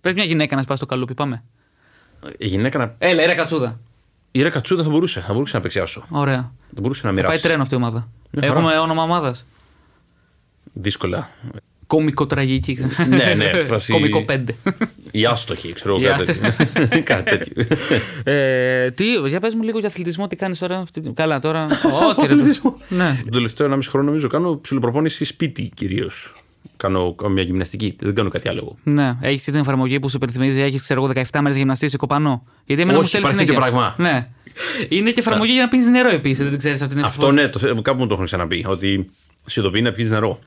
Πρέπει μια γυναίκα να σπάσει το καλούπι. Πάμε. η γυναίκα να. Έλα, ρε κατσούδα. Η Ρε Κατσούδα θα μπορούσε, θα μπορούσε να παίξει Άσο. Ωραία. Θα μπορούσε να Πάει μοιράσει. τρένο αυτή η ομάδα. Μια χαρά. Έχουμε όνομα ομάδας. Δύσκολα. Κομικοτραγική. Ναι, ναι, φάση- Κομικό πέντε. Η άστοχη, ξέρω εγώ Η κάτι τέτοιο. <laughs> κάτι τέτοιο. ε, τι, για πες μου λίγο για αθλητισμό, τι κάνεις τώρα. αυτή τη- Καλά, τώρα. <laughs> Ό,τι ρε. ναι. Το τελευταίο 1,5 χρόνο νομίζω κάνω ψηλοπροπόνηση σπίτι κυρίως. Κάνω κάνω μια γυμναστική, δεν κάνω κάτι άλλο. εγώ. Ναι, έχεις την εφαρμογή που σου υπενθυμίζει, έχεις ξέρω εγώ 17 μέρες γυμναστή σε κοπανό. Γιατί εμένα μου Όχι, στέλνει υπάρχει τέτοιο συνέχεια. πράγμα. Ναι. Είναι και εφαρμογή για να πίνεις νερό επίσης. Δεν την ξέρεις αυτή την Αυτό ναι, το, θε- κάπου μου το έχουν ξαναπεί. Ότι συνειδητοποιεί να πιει νερό.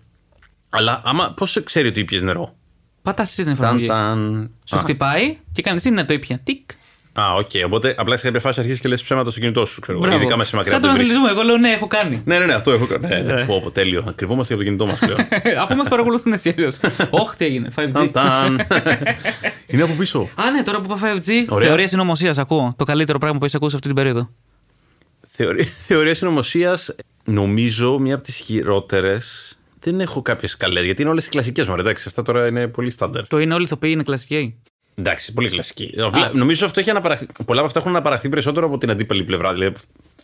Αλλά άμα πώς ξέρει ότι πιει νερό; Πατάς εσύ την Ταν, εφαρμογή. ταν. Σου Α, χτυπάει και κάνεις είναι το ήπια. Τικ. Α, οκ. Οπότε απλά σε κάποια φάση αρχίζεις και λες ψέματα στο κινητό σου. Ξέρω, εγώ, Μπράβο. ειδικά με σε μακριά Σαν τον δεν βρίσκεις. αθλητισμό. Εγώ λέω ναι, έχω κάνει. Ναι, ναι, ναι, αυτό έχω κάνει. Ναι, Ναι. ναι. Πω, πω, τέλειο. Κρυβόμαστε από το κινητό μας πλέον. <laughs> Αφού μας παρακολουθούν έτσι αλλιώς. <laughs> Όχι, τι έγινε. 5G. Ταν, ταν. <laughs> Είναι από πίσω. Α, ναι, τώρα που είπα 5G. Ωραία. Θεωρία συνωμοσίας ακούω. Το καλύτερο πράγμα που έχει ακούσει αυτή την περίοδο. Θεωρία, θεωρία συνωμοσίας, νομίζω, μία από τις χειρότερες. Δεν έχω κάποιες καλές, γιατί είναι όλες οι κλασικές μου. Εντάξει, αυτά τώρα είναι πολύ στάνταρ. Το είναι όλοι οι ηθοποιοί είναι κλασικοί. Εντάξει, πολύ κλασική. Απλά, νομίζω αυτό έχει αναπαραχθεί. Πολλά από αυτά έχουν αναπαραχθεί περισσότερο από την αντίπαλη πλευρά, δηλαδή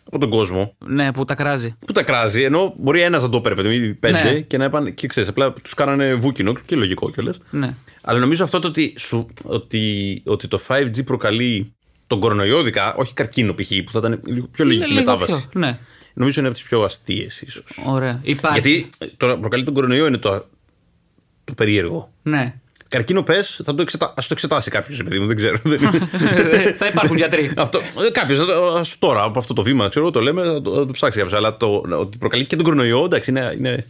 από τον κόσμο. Ναι, που τα κράζει. Που τα κράζει, ενώ μπορεί ένας να το έπαιρνε, παιδί, πέντε Ναι. και να έπανε. και ξέρεις, απλά τους κάνανε βούκινο και λογικό κιόλας. Ναι. Αλλά νομίζω αυτό το ότι, σου, ότι, ότι το 5G προκαλεί τον κορονοϊό, ειδικά, όχι καρκίνο π.χ. που θα ήταν λίγο πιο λογική Λίγο μετάβαση. πιο, Ναι, Νομίζω είναι από τις πιο αστείες, ίσως. ωραία. Υπάρχει. Γιατί ε, τώρα προκαλεί τον κορονοϊό είναι το, το περίεργο. Ναι. Καρκίνο πες, θα το, εξετα... ας το εξετάσει κάποιος, παιδί μου, δεν ξέρω. Δεν είναι- <laughs> θα υπάρχουν γιατροί. <laughs> αυτό, κάποιος τώρα από αυτό το βήμα, ξέρω, το λέμε, θα το, θα το ψάξει κάποιος. Αλλά το, ότι προκαλεί και τον κορονοϊό, εντάξει, είναι. είναι...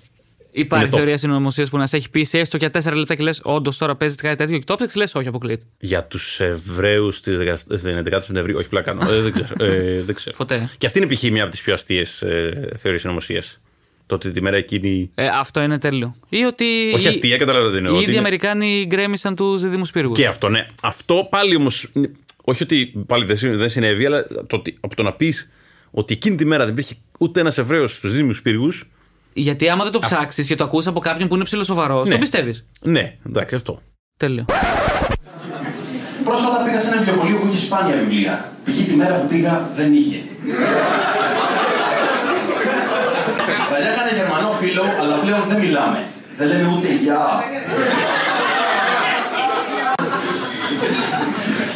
Υπάρχει Είναι το. θεωρία συνωμοσίας που να σε έχει πείσει έστω για 4 λεπτά και λες: Όντως τώρα παίζεις κάτι τέτοιο και το ψάξει, λες: Όχι, αποκλείεται. Για τους Εβραίους στην 11η Σεπτεμβρίου, όχι πλάκα κάνω. Ε, δεν, ξέρω, ε, δεν ξέρω. <laughs> Ποτέ. Και αυτή είναι π.χ. μια από τις πιο αστείες ε, θεωρίες συνωμοσίας. Το ότι τη μέρα εκείνη. Ε, αυτό είναι τέλειο. Ή ότι. Όχι οι- αστεία, καταλαβαίνετε τι εννοώ. Οι ότι ίδιοι είναι- Αμερικάνοι γκρέμισαν τους δίδυμου πύργους. Και αυτό, ναι. Αυτό πάλι όμως. Όχι ότι πάλι δεν συ- δεν συνέβη, αλλά το ότι, από το να πεις ότι εκείνη τη μέρα δεν υπήρχε ούτε ένας Εβραίος στους Δήμους Πύργους. Γιατί άμα δεν το ψάξεις και το ακούσει από κάποιον που είναι ψηλοσοβαρός, Ναι. το πιστεύεις. Ναι, εντάξει, αυτό. Τέλειο. Πρόσφατα πήγα σε ένα βιβλιοπωλείο που είχε σπάνια βιβλία. Π.χ. τη μέρα που πήγα δεν είχε. Παλιά είχα ένα Γερμανό φίλο, αλλά πλέον δεν μιλάμε. Δεν λέμε ούτε γεια.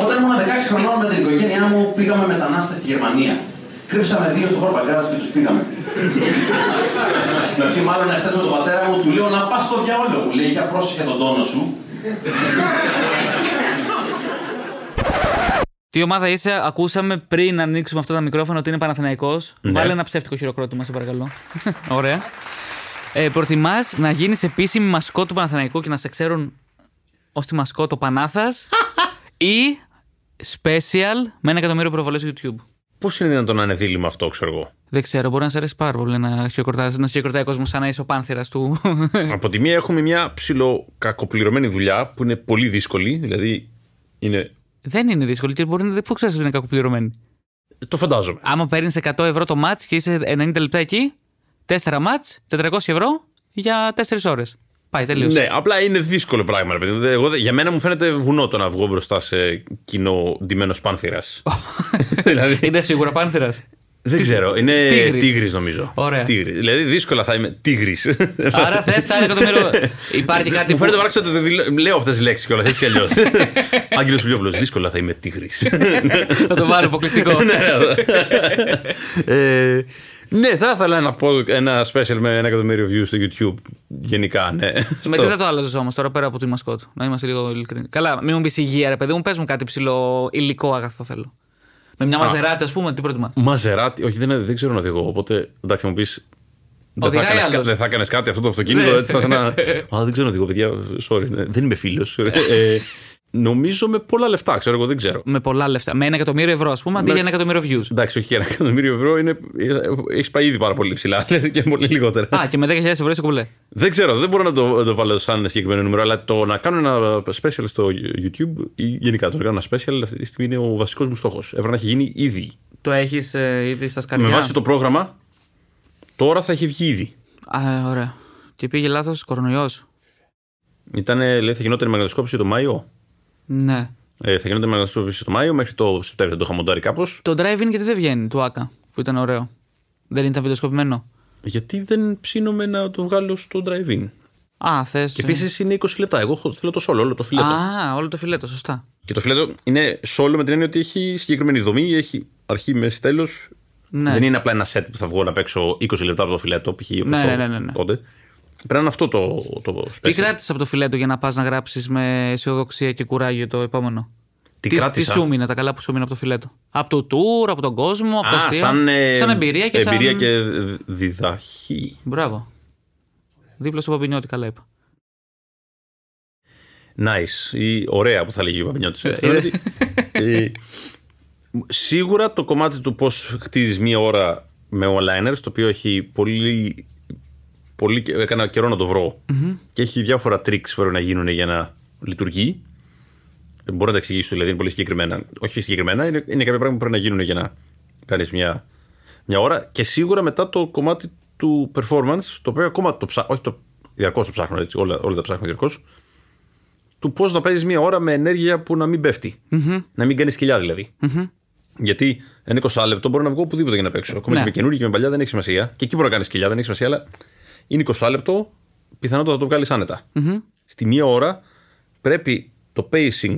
Όταν ήμουν 16 χρονών με την οικογένειά μου, πήγαμε μετανάστες στη Γερμανία. Κρύψαμε δύο στο Πορπαγκάζ και τους πήγαμε. Εντάξει, μάλλον εχθές με τον πατέρα μου, του λέω να πας στο διαόλο μου. Λέει, για πρόσεχε τον τόνο σου. Τι ομάδα είσαι, ακούσαμε πριν να ανοίξουμε αυτό το μικρόφωνο ότι είναι Παναθηναϊκός. Ναι. Βάλε ένα ψεύτικο χειροκρότημα, σε παρακαλώ. <laughs> Ωραία. Ε, Προτιμάς να γίνεις επίσημη μασκό του Παναθηναϊκού και να σε ξέρουν ως τη μασκό το Πανάθας <laughs> ή special με ένα εκατομμύριο προβολές στο YouTube; Πώς είναι δυνατόν να είναι δίλημα αυτό, ξέρω εγώ; Δεν ξέρω, μπορεί να σε αρέσει πάρα πολύ να χειροκροτάει να σε χειροκροτάει ο κόσμος σαν να είσαι ο πάνθυρας του. <laughs> Από τη μία έχουμε μια ψιλοκακοπληρωμένη δουλειά που είναι πολύ δύσκολη, δηλαδή είναι. δεν είναι δύσκολο και μπορεί να. Πού ξέρεις ότι είναι κακοπληρωμένη; Το φαντάζομαι. Άμα παίρνεις 100 ευρώ το match και είσαι 90 λεπτά εκεί, 4 match, 400 ευρώ για 4 ώρες. Πάει, τελείωσε. Ναι, απλά είναι δύσκολο πράγμα. Ρε, παιδί. μου. Εγώ, για μένα μου φαίνεται βουνό το να βγω μπροστά σε κοινό ντυμένος πάνθυρας. <laughs> δηλαδή, <laughs> Είναι σίγουρα πάνθυρας; δεν ξέρω. Είναι Τίγρης. τίγρης νομίζω. Ωραία. Τίγρης. Δηλαδή δύσκολα θα είμαι τίγρης. <laughs> Άρα θες ένα εκατομμύριο. Υπάρχει κάτι Μου που. φαίνεται παράξενο ότι δεν δηλώ- λέω αυτές τις λέξεις κιόλας έτσι κι αλλιώς. Άγγελος Φιλιόπουλο, δύσκολα θα είμαι τίγρης. Θα το βάλω αποκλειστικό. Ε, ναι, θα ήθελα να πω ένα special με ένα εκατομμύριο views στο YouTube. Γενικά, ναι. Με τι Αυτό. θα το άλλαζες όμως τώρα πέρα από τη μασκότ. Να είμαστε λίγο ειλικρινεί. Καλά, μην μου πεις υγεία, ρε παιδί μου, πες μου κάτι ψηλό υλικό αγαθό θέλω. Με μια μαζεράτη, ας πούμε, τι προτιμά. Μαζεράτη, όχι, δεν, δεν ξέρω να οδηγώ. Οπότε εντάξει, μου πεις. Δεν θα, Οδηγάει έκανες, κα- άλλος. δεν θα έκανες κάτι αυτό το αυτοκίνητο, Ναι. έτσι θα ήταν. <laughs> Α, δεν ξέρω να οδηγώ, παιδιά. Sorry, ναι, δεν είμαι φίλος. Ε, νομίζω με πολλά λεφτά, ξέρω εγώ, δεν ξέρω. Με πολλά λεφτά. Με ένα εκατομμύριο ευρώ, ας πούμε, αντί Με- για ένα εκατομμύριο views. Εντάξει, όχι, ένα εκατομμύριο ευρώ είναι. Έχεις πάει ήδη πάρα πολύ ψηλά <laughs> και πολύ λιγότερα. Α, και με 10.000 ευρώ είσαι κουμπλέ. Δεν ξέρω, δεν μπορώ να το, να το βάλω σαν ένα συγκεκριμένο νούμερο, αλλά το να κάνω ένα special στο YouTube ή γενικά το να κάνω ένα special αυτή τη στιγμή είναι ο βασικός μου στόχος. Έπρεπε να έχει γίνει ήδη. Το έχεις ε, ήδη στα σκαριά; Με βάση το πρόγραμμα, τώρα θα έχει βγει ήδη. Α, ωραία. Και πήγε λάθος κορονοϊός. Ήταν, λέει, θα γινόταν η μαγνητοσκόπηση το Μάιο. Ναι. Ε, θα γινόταν η μαγνητοσκόπηση το Μάιο μέχρι το Σεπτέμβριο. Το είχα μοντάρει κάπως. Το drive-in γιατί δεν βγαίνει του ΑΚΑ που ήταν ωραίο. Δεν ήταν βιντεοσκοπημένο. Γιατί δεν ψήνομαι να το βγάλω στο drive-in. Α, θες. Και επίσης είναι 20 λεπτά. Εγώ έχω- θέλω το solo, όλο το φιλέτο. Α, όλο το φιλέτο, σωστά. Και το φιλέτο είναι solo με την έννοια ότι έχει συγκεκριμένη δομή, έχει αρχή, μέση, τέλος. Ναι. Δεν είναι απλά ένα set που θα βγω να παίξω 20 λεπτά από το φιλέτο, π.χ. όπως Ναι, το- ναι, ναι, ναι, ναι. τότε. Πρέπει να είναι αυτό το, το Τι special. κράτησες από το φιλέτο για να πας να γράψεις με αισιοδοξία και κουράγιο το επόμενο; Τι, τι, κράτησα; τι σου μείνε, τα καλά που σου μείνε από το φιλέτο. Από το tour, από τον κόσμο, από τα Α, αστεία. σαν, ε, σαν εμπειρία και εμπειρία σαν. και δ- διδαχή. Μπράβο. Δίπλα στο Παπινιώτη, καλά είπα. Nice. Ή ωραία που θα λέγει ο Παπινιώτης. Ε, Θεωρώ ότι, ε, σίγουρα το κομμάτι του πώς χτίζεις μία ώρα με one-liners, το οποίο έχει πολύ, πολύ έκανα καιρό να το βρω και έχει διάφορα tricks που πρέπει να γίνουν για να λειτουργεί. Ε, Μπορώ να τα εξηγήσω, δηλαδή είναι πολύ συγκεκριμένα. Όχι συγκεκριμένα, είναι, είναι κάποια πράγματα που πρέπει να γίνουν για να κάνεις μια, μια ώρα. Και σίγουρα μετά το κομμάτι του performance, το οποίο ακόμα το ψάχνω, όχι το διαρκώς το ψάχνω έτσι, όλα, όλα τα ψάχνω διαρκώς. Του πώς να παίζεις μια ώρα με ενέργεια που να μην πεφτει Να μην κάνεις σκυλιά δηλαδή. Γιατί ένα 20 λεπτό μπορεί να βγω οπουδήποτε για να παίξω. Ακόμα Ναι. και με καινούργια και με παλιά δεν έχει σημασία. Και εκεί μπορεί να κάνεις σκυλιά, δεν έχει σημασία, αλλά είναι 20 λεπτό, πιθανότατα θα το βγάλεις άνετα. Στη μία ώρα πρέπει το pacing,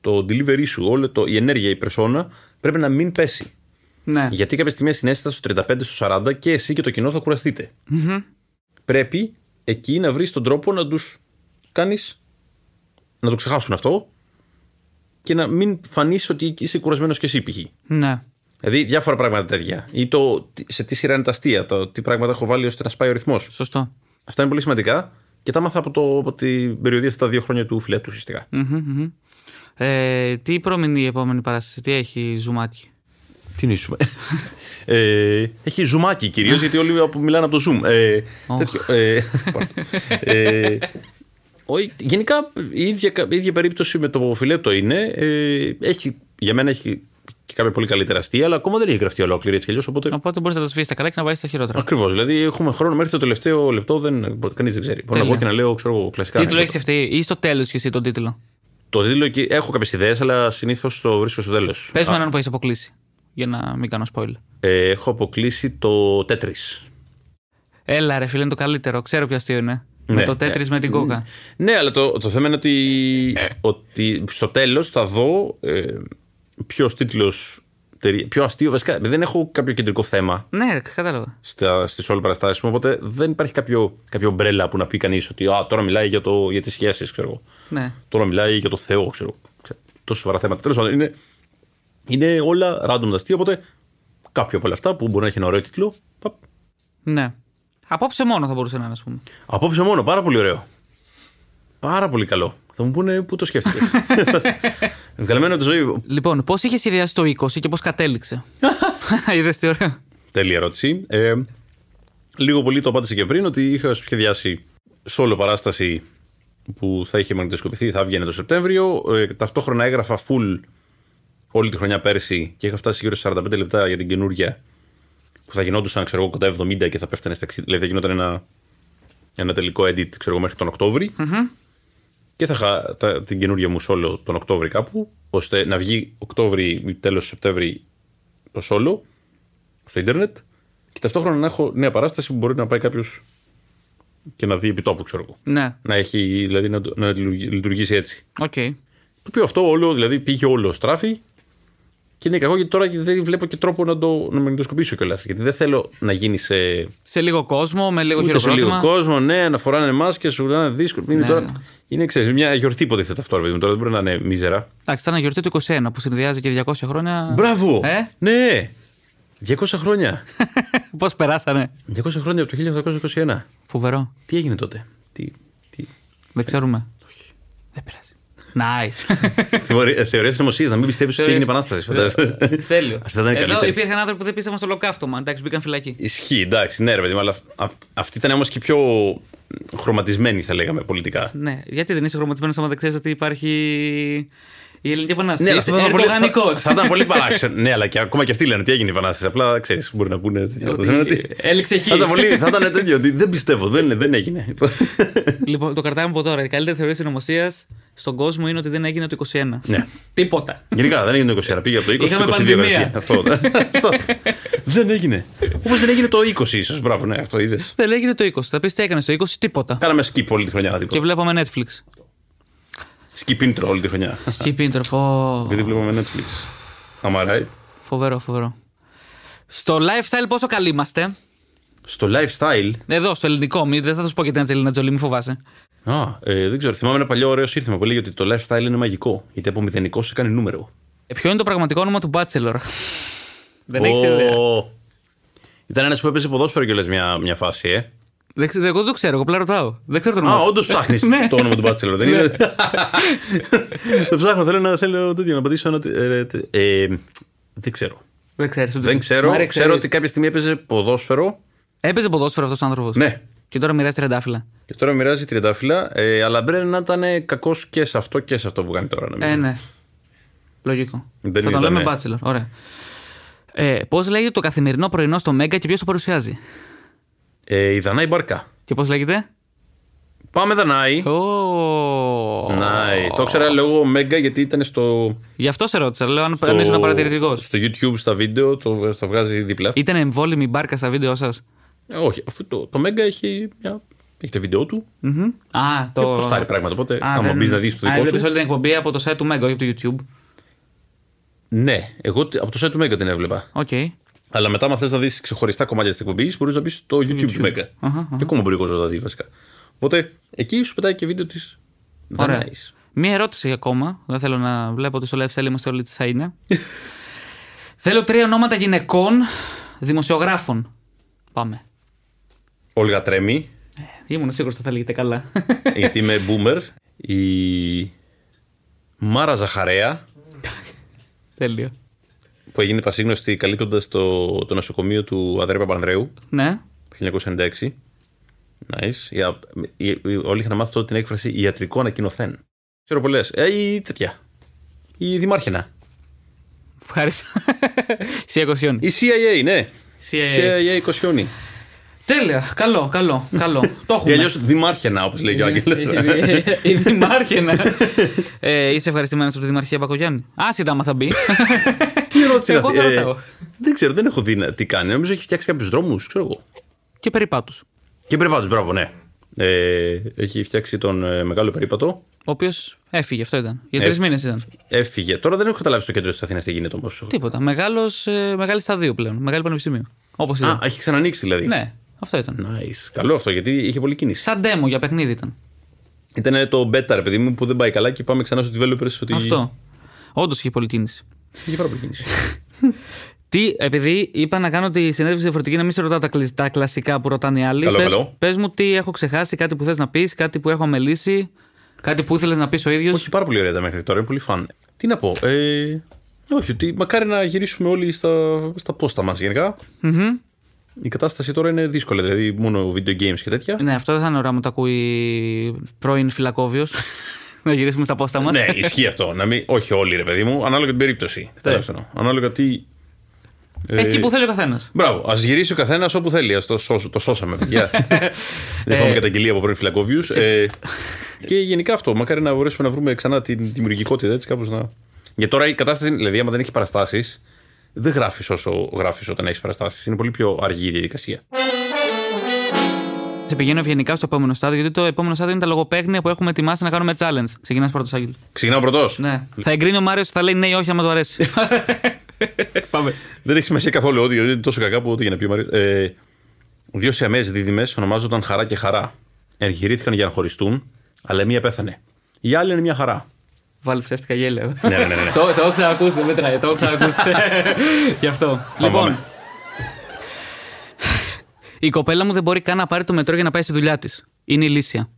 το delivery σου, όλη το, η ενέργεια, η persona πρέπει να μην πέσει. Ναι. Γιατί κάποια στιγμή συνέστητα στο 35, στο 40 και εσύ και το κοινό θα κουραστειτε Πρέπει εκεί να βρεις τον τρόπο να τους κάνεις να το ξεχάσουν αυτό και να μην φανείς ότι είσαι κουρασμένος και εσύ π.χ. ναι. Δηλαδή διάφορα πράγματα τέτοια. Ή το τι- σε τι σειρά είναι τα αστεία, το τι πράγματα έχω βάλει ώστε να σπάει ο ρυθμός. Σωστό. Αυτά είναι πολύ σημαντικά και τα έμαθα από, το, από την περιοδία αυτά τα δύο χρόνια του φιλέτου ουσιαστικά. Μμμ, μμμ. Ε, τι προμηνεί η επόμενη παράσταση, τι έχει ζουμάκι; Τι είναι η Zoom? <laughs> ε, έχει ζουμάκι κυρίως, γιατί όλοι από- μιλάνε από το Zoom. Ε, τέτοιο, ε, <laughs> ε, όχι, γενικά η ίδια, η ίδια περίπτωση με το φιλέτο είναι. Ε, έχει, για μένα έχει και κάποια πολύ καλύτερα αστεία, αλλά ακόμα δεν έχει γραφτεί ολόκληρη έτσι κι αλλιώς. Οπότε. Οπότε μπορείς να το σβήσεις τα καλά και να βάλει τα χειρότερα. Ακριβώς. Δηλαδή έχουμε χρόνο μέχρι το τελευταίο λεπτό, δεν, κανείς δεν ξέρει. Μπορώ να Τέλεια. πω και να λέω ξέρω, εγώ, κλασικά. Τίτλο ανέκδοτα. έχεις αυτή ή στο τέλος και εσύ τον τίτλο; Το τίτλο εκεί έχω κάποιες ιδέες, αλλά συνήθως το βρίσκω στο τέλος. Πες μου έναν που έχεις αποκλείσει. Για να μην κάνω spoiler. Ε, έχω αποκλείσει το τέτρι. Έλα, ρε φίλε, είναι το καλύτερο. Ξέρω ποιος αστείο είναι. με Ναι, το τέτρι με την κόκα. Ναι, αλλά το, το θέμα είναι ότι, ότι στο τέλος θα δω ε, ποιος τίτλος. Πιο αστείο, βασικά δεν έχω κάποιο κεντρικό θέμα Ναι, ρε, κατάλαβα. στα, στις όλες παραστάσεις μου, οπότε δεν υπάρχει κάποιο, κάποιο μπρέλα που να πει κανείς ότι α, τώρα μιλάει για, το, για τις σχέσεις, ξέρω εγώ. Ναι. Τώρα μιλάει για το Θεό, ξέρω. Ξέρω, Τόσο σοβαρά θέματα. Τέλος πάντων, είναι, είναι όλα random τα αστεία, οπότε κάποιο από όλα αυτά που μπορεί να έχει ένα ωραίο τίτλο, παπ, ναι. Απόψε μόνο θα μπορούσε να είναι, ας πούμε. Απόψε μόνο, πάρα πολύ ωραίο. Πάρα πολύ καλό. Θα μου πούνε πού το σκέφτηκες; <laughs> Καλεμένο τη ζωή. Λοιπόν, πώς είχε σχεδιάσει το 20 και πώς κατέληξε; <laughs> Είδες τι ωραίο. Τέλεια ερώτηση. Ε, λίγο πολύ το απάντησα και πριν ότι είχα σχεδιάσει solo παράσταση που θα είχε μαγνητοσκοπηθεί, θα βγαίνει το Σεπτέμβριο. Ε, ταυτόχρονα έγραφα full όλη τη χρονιά πέρσι και είχα φτάσει γύρω σε 45 λεπτά για την καινούργια που θα γινόντουσαν ξέρω, εγώ, κοντά 70 και θα πέφτανε στα 60. Δηλαδή θα γινόταν ένα, ένα τελικό edit ξέρω, εγώ, μέχρι τον οκτωβρη Και θα είχα τα, την καινούργια μου solo τον Οκτώβρη κάπου, ώστε να βγει Οκτώβρη ή τέλος Σεπτέμβρη το solo στο ίντερνετ και ταυτόχρονα να έχω νέα παράσταση που μπορεί να πάει κάποιος και να δει επί τόπου, ξέρω εγώ. Ναι, Να έχει, δηλαδή να, το- να λειτουργήσει έτσι. οκ. Το οποίο αυτό όλο, δηλαδή πήγε όλο στράφη και είναι κακό γιατί τώρα δεν βλέπω και τρόπο να το να μαγνητοσκοπήσω κιόλας. Γιατί δεν θέλω να γίνει σε. Σε λίγο κόσμο, με λίγο Ούτε σε λίγο χειροκρότημα. κόσμο, ναι, να φοράνε μάσκες, σου να είναι δύσκολο. Είναι, Ναι, τώρα, ναι. είναι ξέρεις, μια γιορτή υποτίθεται αυτό, ρε παιδί μου. Τώρα δεν μπορεί να είναι μίζερα. Εντάξει, ήταν η γιορτή του 21 που συνδυάζει και 200 χρόνια. Μπράβο! Ε; Ναι! 200 χρόνια. <laughs> Πώς περάσανε; 200 χρόνια από το 1821. Φοβερό. Τι έγινε τότε; Τι, τι... Δεν ξέρουμε. Δεν πειράζει. Nice. <laughs> Θεωρίε συνωμοσία, να μην πιστεύεις ότι έγινε επανάσταση. φαντάζεσαι. Τέλειο. Αυτά ήταν Εδώ καλύτερα. υπήρχαν άνθρωποι που δεν πίστευαν στο ολοκαύτωμα. Εντάξει, μπήκαν φυλακή. Ισχύει, εντάξει, ναι, ρε παιδί μου, αλλά α- αυτή ήταν όμως και πιο χρωματισμένη, θα λέγαμε, πολιτικά. Ναι, γιατί δεν είσαι χρωματισμένος άμα δεν ξέρεις ότι υπάρχει η Ελληνική Επανάσταση. Ναι, αλλά Είσαι αυτό θα ήταν πολύ- ερντογανικός. Θα, θα ήταν πολύ παράξενο. <laughs> ναι, αλλά και ακόμα και αυτοί λένε ότι έγινε η Επανάσταση. Απλά ξέρεις, μπορεί να πούνε. τέτοιο. Ότι Το θέμα είναι ότι- έληξε χ. Θα ήταν, πολύ, θα ήταν τέτοιο. Ότι δεν πιστεύω, δεν, δεν έγινε. Λοιπόν, το κρατάμε από τώρα. Η καλύτερη θεωρία συνωμοσία στον κόσμο είναι ότι δεν έγινε το 21. ναι. Τίποτα. Γενικά δεν έγινε το 20, πήγε από το 20 Είχαμε στο 22. πανδημία. κατευθείαν. Αυτό. <laughs> αυτό. δεν έγινε. Όπως δεν έγινε το 20 ίσως. Μπράβο, ναι, αυτό είδες. Δεν έγινε το 20. Θα πεις τι έκανες το 20, τίποτα. Κάναμε skip όλη τη χρονιά. Και Τίποτα. βλέπαμε Netflix. Skip intro όλη τη χρονιά. Skip intro. πω. Γιατί βλέπαμε Netflix. Αμαράει. Φοβερό, φοβερό. Στο lifestyle πόσο καλοί είμαστε; Στο lifestyle; Εδώ, στο ελληνικό. Μη, δεν θα σου πω και την Ατζελίνα Τζολί, μη φοβάσαι. Α, ε, δεν ξέρω. Θυμάμαι ένα παλιό ωραίο σύνθημα που λέει ότι το lifestyle είναι μαγικό. Γιατί από μηδενικό σε κάνει νούμερο. Ε, ποιο είναι το πραγματικό όνομα του Bachelor; <laughs> δεν Ω, έχεις ιδέα. Ήταν ένας που έπαιζε ποδόσφαιρο κιόλας μια, μια φάση, ε. Δεν ξέρω, εγώ δεν το ξέρω, εγώ απλά ρωτάω. Δεν ξέρω το όνομα. Α, του. όντως ψάχνεις <laughs> Ναι. το όνομα του Bachelor, δεν είναι. <laughs> το ψάχνω, θέλω να θέλω τέτοιο, να απαντήσω ένα. ε, ε, ε, δεν ξέρω. Δεν ξέρω. Δεν ξέρω. Ξέρω ότι κάποια στιγμή έπαιζε ποδόσφαιρο. Έπαιζε ποδόσφαιρο αυτός ο άνθρωπος. Ναι. Και τώρα μοιράζει τρεντάφυλλα. Και τώρα μοιράζει τριαντάφυλλα. Ε, αλλά πρέπει να ήταν κακός και σε αυτό και σε αυτό που κάνει τώρα. Νομίζω. Ε, ναι. Λογικό. Δεν θα τον ήταν, λέμε ναι. Bachelor. Ωραία. Ε, Πώς λέγεται το καθημερινό πρωινό στο Μέγκα και ποιος το παρουσιάζει; Ε, η Δανάη Μπαρκά. Και πώς λέγεται; Πάμε Δανάη. Ω. Nice. Το ήξερα λόγω Μέγκα γιατί ήταν στο, Γι' αυτό σε ρώτησα. Λέω αν αν ήσουν παρατηρητικός. στο YouTube στα βίντεο, το, τα βγάζει δίπλα. Ήταν εμβόλυμη μπάρκα στα βίντεο σας; Ε, όχι, αφού το, το Μέγκα έχει, μια, έχει τα βίντεο του Α, και το. ποστάρει πράγματα. Οπότε, Α, άμα δεν- μπεις να δεις το Α, δικό έβλεπες σου. όλη την εκπομπή από το site του Μέγκα, όχι από το YouTube. Ναι, εγώ τε- από το site του Mega την έβλεπα. Οκ. Αλλά μετά, αν θες να δεις ξεχωριστά κομμάτια της εκπομπής, μπορείς να μπεις στο YouTube, του Mega. Αχα, Και ακόμα μπορεί ο κόσμος να τα δει βασικά. Οπότε εκεί σου πετάει και βίντεο της Ωραία. Δανάης. Μία ερώτηση ακόμα. Δεν θέλω να βλέπω ότι στο lifestyle είμαστε όλοι σαΐνια. <laughs> θέλω τρία ονόματα γυναικών δημοσιογράφων. Πάμε. Όλγα Τρέμι, Ήμουν σίγουρος ότι θα λέγεται καλά. γιατί είμαι boomer. Η Μάρα Ζαχαρέα, Τέλειο. που έγινε πασίγνωστη καλύπτοντας το, το νοσοκομείο του Αδρέ Παπανδρέου Ναι. το 1996. Nice. Η- η- η- όλοι είχαν μάθει τότε την έκφραση ιατρικό ανακοινωθέν. Ξέρω πολλές. Ε, ή τέτοια. Η Δημάρχαινα. Ευχαριστώ. <laughs> Σία Κοσιόνι. Η CIA, ναι. CIA. CIA Κοσιόνι. Τέλεια. Καλό, καλό, καλό. Το Ή έχουμε. αλλιώς Δημάρχαινα, όπως λέει και ο Άγγελος. Η Δημάρχαινα. ε, είσαι ευχαριστημένος από τη Δημαρχία Μπακογιάννη. Άσυτα, άμα θα μπει. Τι ερώτηση είναι Εγώ αυτή; δεν Ε, ρωτάω. Δεν ξέρω, δεν έχω δει να- τι κάνει. Νομίζω έχει φτιάξει κάποιους δρόμους, ξέρω εγώ. και περίπατου. Και περίπατο, μπράβο, ναι. Ε, έχει φτιάξει τον ε, μεγάλο περίπατο. Ο οποίος έφυγε, αυτό ήταν. Για τρεις Έφ- μήνες ήταν. Έφυγε. Τώρα δεν έχω καταλάβει στο κέντρο της Αθήνας τι γίνεται όμως. Τίποτα. Μεγάλος, ε, μεγάλη σταδίου πλέον. Μεγάλη πανεπιστημίου. Όπως Α, ήταν. έχει ξανανοίξει δηλαδή. Ναι, αυτό ήταν. Nice. Καλό αυτό γιατί είχε πολύ κίνηση. Σαν demo για παιχνίδι ήταν. Ήταν το beta, ρε παιδί μου, που δεν πάει καλά και πάμε ξανά στο developers ότι. Αυτό. Όντως είχε πολλή κίνηση. Είχε πάρα πολύ κίνηση. <laughs> Τι, επειδή είπα να κάνω τη συνέντευξη διαφορετική, να μην σε ρωτάω τα, κλ- τα κλασικά που ρωτάνε οι άλλοι. Καλό, πες, καλό. πες μου τι έχω ξεχάσει, κάτι που θες να πεις, κάτι που έχω αμελήσει, κάτι που ήθελες να πεις ο ίδιος. όχι, πάρα πολύ ωραία τα μέχρι τώρα. Είναι πολύ φαν. Τι να πω. Ε, όχι, ότι μακάρι να γυρίσουμε όλοι στα, στα πόστα μας γενικά. Μμμ. Η κατάσταση τώρα είναι δύσκολη. Δηλαδή, μόνο video games και τέτοια. Ναι, αυτό δεν θα είναι ωραίο, μου το ακούει πρώην φυλακόβιος. <laughs> να γυρίσουμε στα πόστα μας. ναι, ισχύει αυτό. Να μην, όχι όλοι, ρε παιδί μου, ανάλογα την περίπτωση. Κατάλαβες τι εννοώ. Ανάλογα τι. ε, Εκεί που θέλει ο καθένας. Μπράβο, ας γυρίσει ο καθένας όπου θέλει. Ας το, σώσ- το σώσαμε, παιδιά. <laughs> Δεν έχουμε καταγγελία από πρώην φυλακόβιους. Ε, και γενικά αυτό. Μακάρι να μπορέσουμε να βρούμε ξανά την δημιουργικότητα έτσι, κάπως να. Για τώρα η κατάσταση, δηλαδή, άμα δεν έχει παραστάσεις, δεν γράφεις όσο γράφεις όταν έχεις παραστάσεις. Είναι πολύ πιο αργή η διαδικασία. Σε πηγαίνω ευγενικά στο επόμενο στάδιο, γιατί το επόμενο στάδιο είναι τα λογοπαίγνια που έχουμε ετοιμάσει να κάνουμε challenge. Ξεκινάς πρώτος, Άγγελ. Ξεκινάω πρωτό. Ναι. Θα εγκρίνει ο Μάριος, θα λέει ναι ή όχι, άμα του αρέσει. <laughs> Πάμε. Δεν έχει σημασία καθόλου ότι είναι τόσο κακά που ό,τι για να πει ο Μάριος. Ε, δύο Σιαμαίε δίδυμες ονομάζονταν Χαρά και Χαρά. Εγχειρήθηκαν για να χωριστούν, αλλά η μία πέθανε. Η άλλη είναι μια χαρά. Βάλει ψεύτικα γέλια. ναι, ναι, ναι. ναι. Το, το έχω ξανακούσει, δεν μετράει. Το έχω ξανακούσει. <laughs> Γι' αυτό. λοιπόν. πάμε. Η κοπέλα μου δεν μπορεί καν να πάρει το μετρό για να πάει στη δουλειά της. Είναι η Λύσια.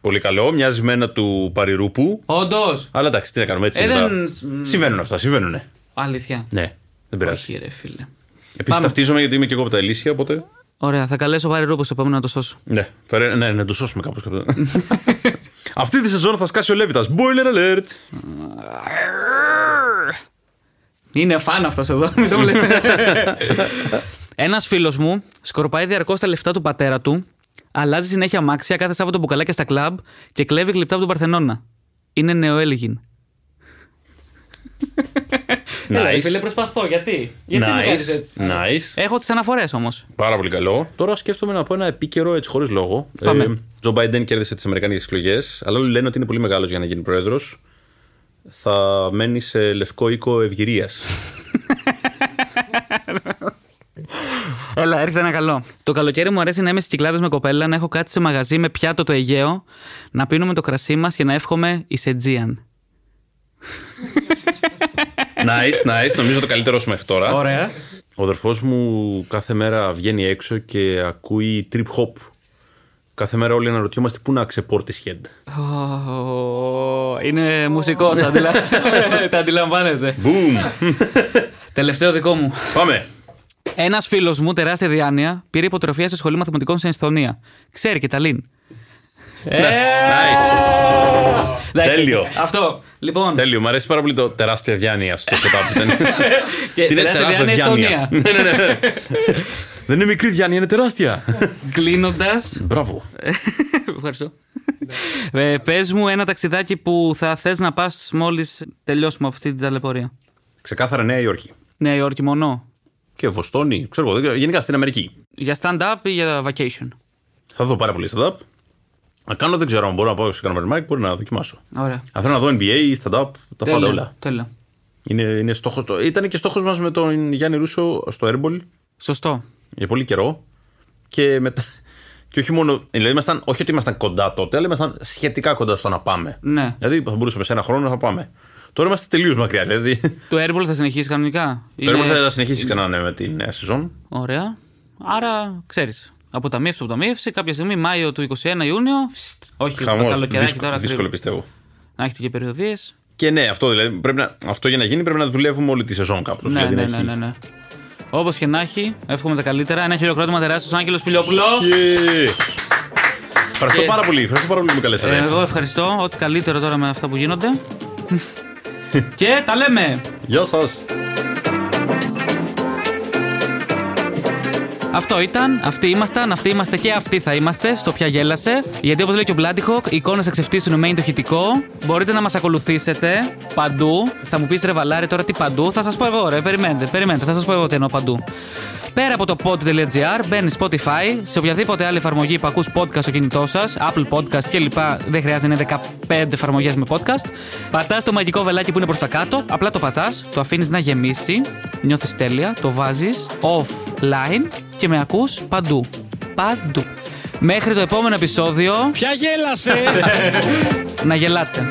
Πολύ καλό. Μοιάζει με ένα του Παριρούπου. Όντως. Αλλά εντάξει, τι να κάνουμε έτσι. Ε, είναι δεν- τα- Συμβαίνουν αυτά, συμβαίνουν. Αλήθεια. Ναι, δεν πειράζει. Όχι, ρε φίλε. Επίσης Πάμε. ταυτίζομαι γιατί είμαι και εγώ από τα Ελίσια, οπότε. Ωραία, θα καλέσω πάρει ρόπο στο επόμενο να το σώσω. Ναι, φέρε, ναι, να το σώσουμε κάπως. <laughs> Αυτή τη σεζόν θα σκάσει ο Λέβιτας. Boiler alert! Είναι φαν αυτός εδώ, μην το βλέπετε. <laughs> Ένας φίλος μου σκορπάει διαρκώς τα λεφτά του πατέρα του, αλλάζει συνέχεια αμάξια κάθε Σάββατο μπουκαλάκια στα κλαμπ και κλέβει γλυπτά από τον Παρθενώνα. Είναι νεοέλγιν. <laughs> Έλα, ρε Nice. φίλε, προσπαθώ. Γιατί, γιατί μου κάνεις Nice. έτσι; nice. Έχω τις αναφορές όμως. Πάρα πολύ καλό. Τώρα σκέφτομαι να πω ένα επίκαιρο έτσι χωρίς λόγο. Πάμε. Τζο Μπάιντεν κέρδισε τις Αμερικανικέ εκλογές, αλλά όλοι λένε ότι είναι πολύ μεγάλος για να γίνει πρόεδρος. Θα μένει σε λευκό οίκο ευγυρίας. <laughs> Έλα, έρχεται ένα καλό. Το καλοκαίρι μου αρέσει να είμαι στις κυκλάδες με κοπέλα, να έχω κάτι σε μαγαζί με πιάτο το Αιγαίο, να πίνουμε το κρασί μας και να εύχομαι ει Aegean. <laughs> Nice, nice. Νομίζω το καλύτερο σου μέχρι τώρα. Ωραία. Ο αδερφός μου κάθε μέρα βγαίνει έξω και ακούει trip hop. Κάθε μέρα όλοι αναρωτιόμαστε πού να ξεπόρτεις head. Ω, Είναι μουσικό, τα <laughs> αντιλαμβάνετε. Boom! Τελευταίο δικό μου. Πάμε. Ένας φίλος μου, τεράστια διάνοια, πήρε υποτροφία στη σχολή μαθηματικών στην Εσθονία. Ξέρει και τα λύν. Ε, Nice. εντάξει, Τέλειο. Αυτό. Λοιπόν. Τέλειο. Μου αρέσει πάρα πολύ το τεράστια διάνοια στο setup. Δεν- <laughs> Και Τι είναι τεράστια τεράστια διάνοια διάνοια; Εσθονία. Ναι, ναι, ναι. Δεν είναι μικρή διάνοια, είναι τεράστια. Κλείνοντας. Μπράβο. Ευχαριστώ. ε, Πες μου ένα ταξιδάκι που θα θες να πας μόλις τελειώσουμε αυτή την ταλαιπωρία. Ξεκάθαρα Νέα Υόρκη. Νέα Υόρκη μόνο. Και Βοστόνη, ξέρω εγώ, δεν ξέρω, γενικά στην Αμερική. Για stand-up ή για vacation. Θα δω πάρα πολύ stand-up. Να κάνω, δεν ξέρω αν μπορώ να πάω σε κανένα mic, μπορεί να δοκιμάσω. Ωραία. Αν θέλω να δω NBA ή stand-up, τα πάντα όλα. Τέλεια. Είναι, είναι στόχος, το- ήταν και στόχος μας με τον Γιάννη Ρούσο στο Airball Σωστό. για πολύ καιρό. Και μετά. Και όχι μόνο. Δηλαδή, ήμασταν, όχι ότι ήμασταν κοντά τότε, αλλά ήμασταν σχετικά κοντά στο να πάμε. Ναι. Δηλαδή, θα μπορούσαμε σε ένα χρόνο να πάμε. Τώρα είμαστε τελείως μακριά. Δηλαδή, Το Airball θα συνεχίσει κανονικά; το Airball θα συνεχίσει κανένα ναι, με την νέα σεζόν. Ωραία. Άρα, ξέρεις. Αποταμίευση, αποταμίευση, κάποια στιγμή Μάιο του 21 Ιούνιο. φστ, Όχι, το Χαμός. καλοκαιράκι Δύσκολο, τώρα. δύσκολο θρύλο. πιστεύω. Να έχετε και περιοδίες. Και ναι, αυτό δηλαδή. Πρέπει να, αυτό για να γίνει πρέπει να δουλεύουμε όλη τη σεζόν κάπως. Ναι, ναι, ναι, ναι, ναι. Όπως και να έχει, εύχομαι τα καλύτερα. Ένα χειροκρότημα τεράστιο στον Άγγελος Πιλιόπουλο. Ευχαριστώ Και- πάρα πολύ. Ευχαριστώ πάρα πολύ που με καλέσατε. Ε, εγώ ευχαριστώ. Ό,τι καλύτερο τώρα με αυτά που γίνονται. <laughs> και τα λέμε. Γεια σας. Αυτό ήταν, αυτοί ήμασταν, αυτοί είμαστε και αυτοί θα είμαστε στο πια γέλασε. Γιατί όπως λέει και ο Bloody Hawk, οι εικόνες θα ξεφτύσουν με είναι το χητικό. Μπορείτε να μας ακολουθήσετε παντού. Θα μου πεις ρε Βαλάρη τώρα τι παντού. Θα σας πω εγώ, ρε. Περιμένετε, περιμένετε. Θα σας πω εγώ τι εννοώ παντού. Πέρα από το pod.gr μπαίνει Spotify, σε οποιαδήποτε άλλη εφαρμογή που ακούς podcast στο κινητό σας, Apple Podcast κλπ. Δεν χρειάζεται να είναι 15 εφαρμογές με podcast. Πατάς το μαγικό βελάκι που είναι προς τα κάτω, απλά το πατάς, το αφήνεις να γεμίσει, νιώθεις τέλεια, το βάζεις offline και με ακούς παντού. Παντού. Μέχρι το επόμενο επεισόδιο Ποια γέλασε! <laughs> να γελάτε.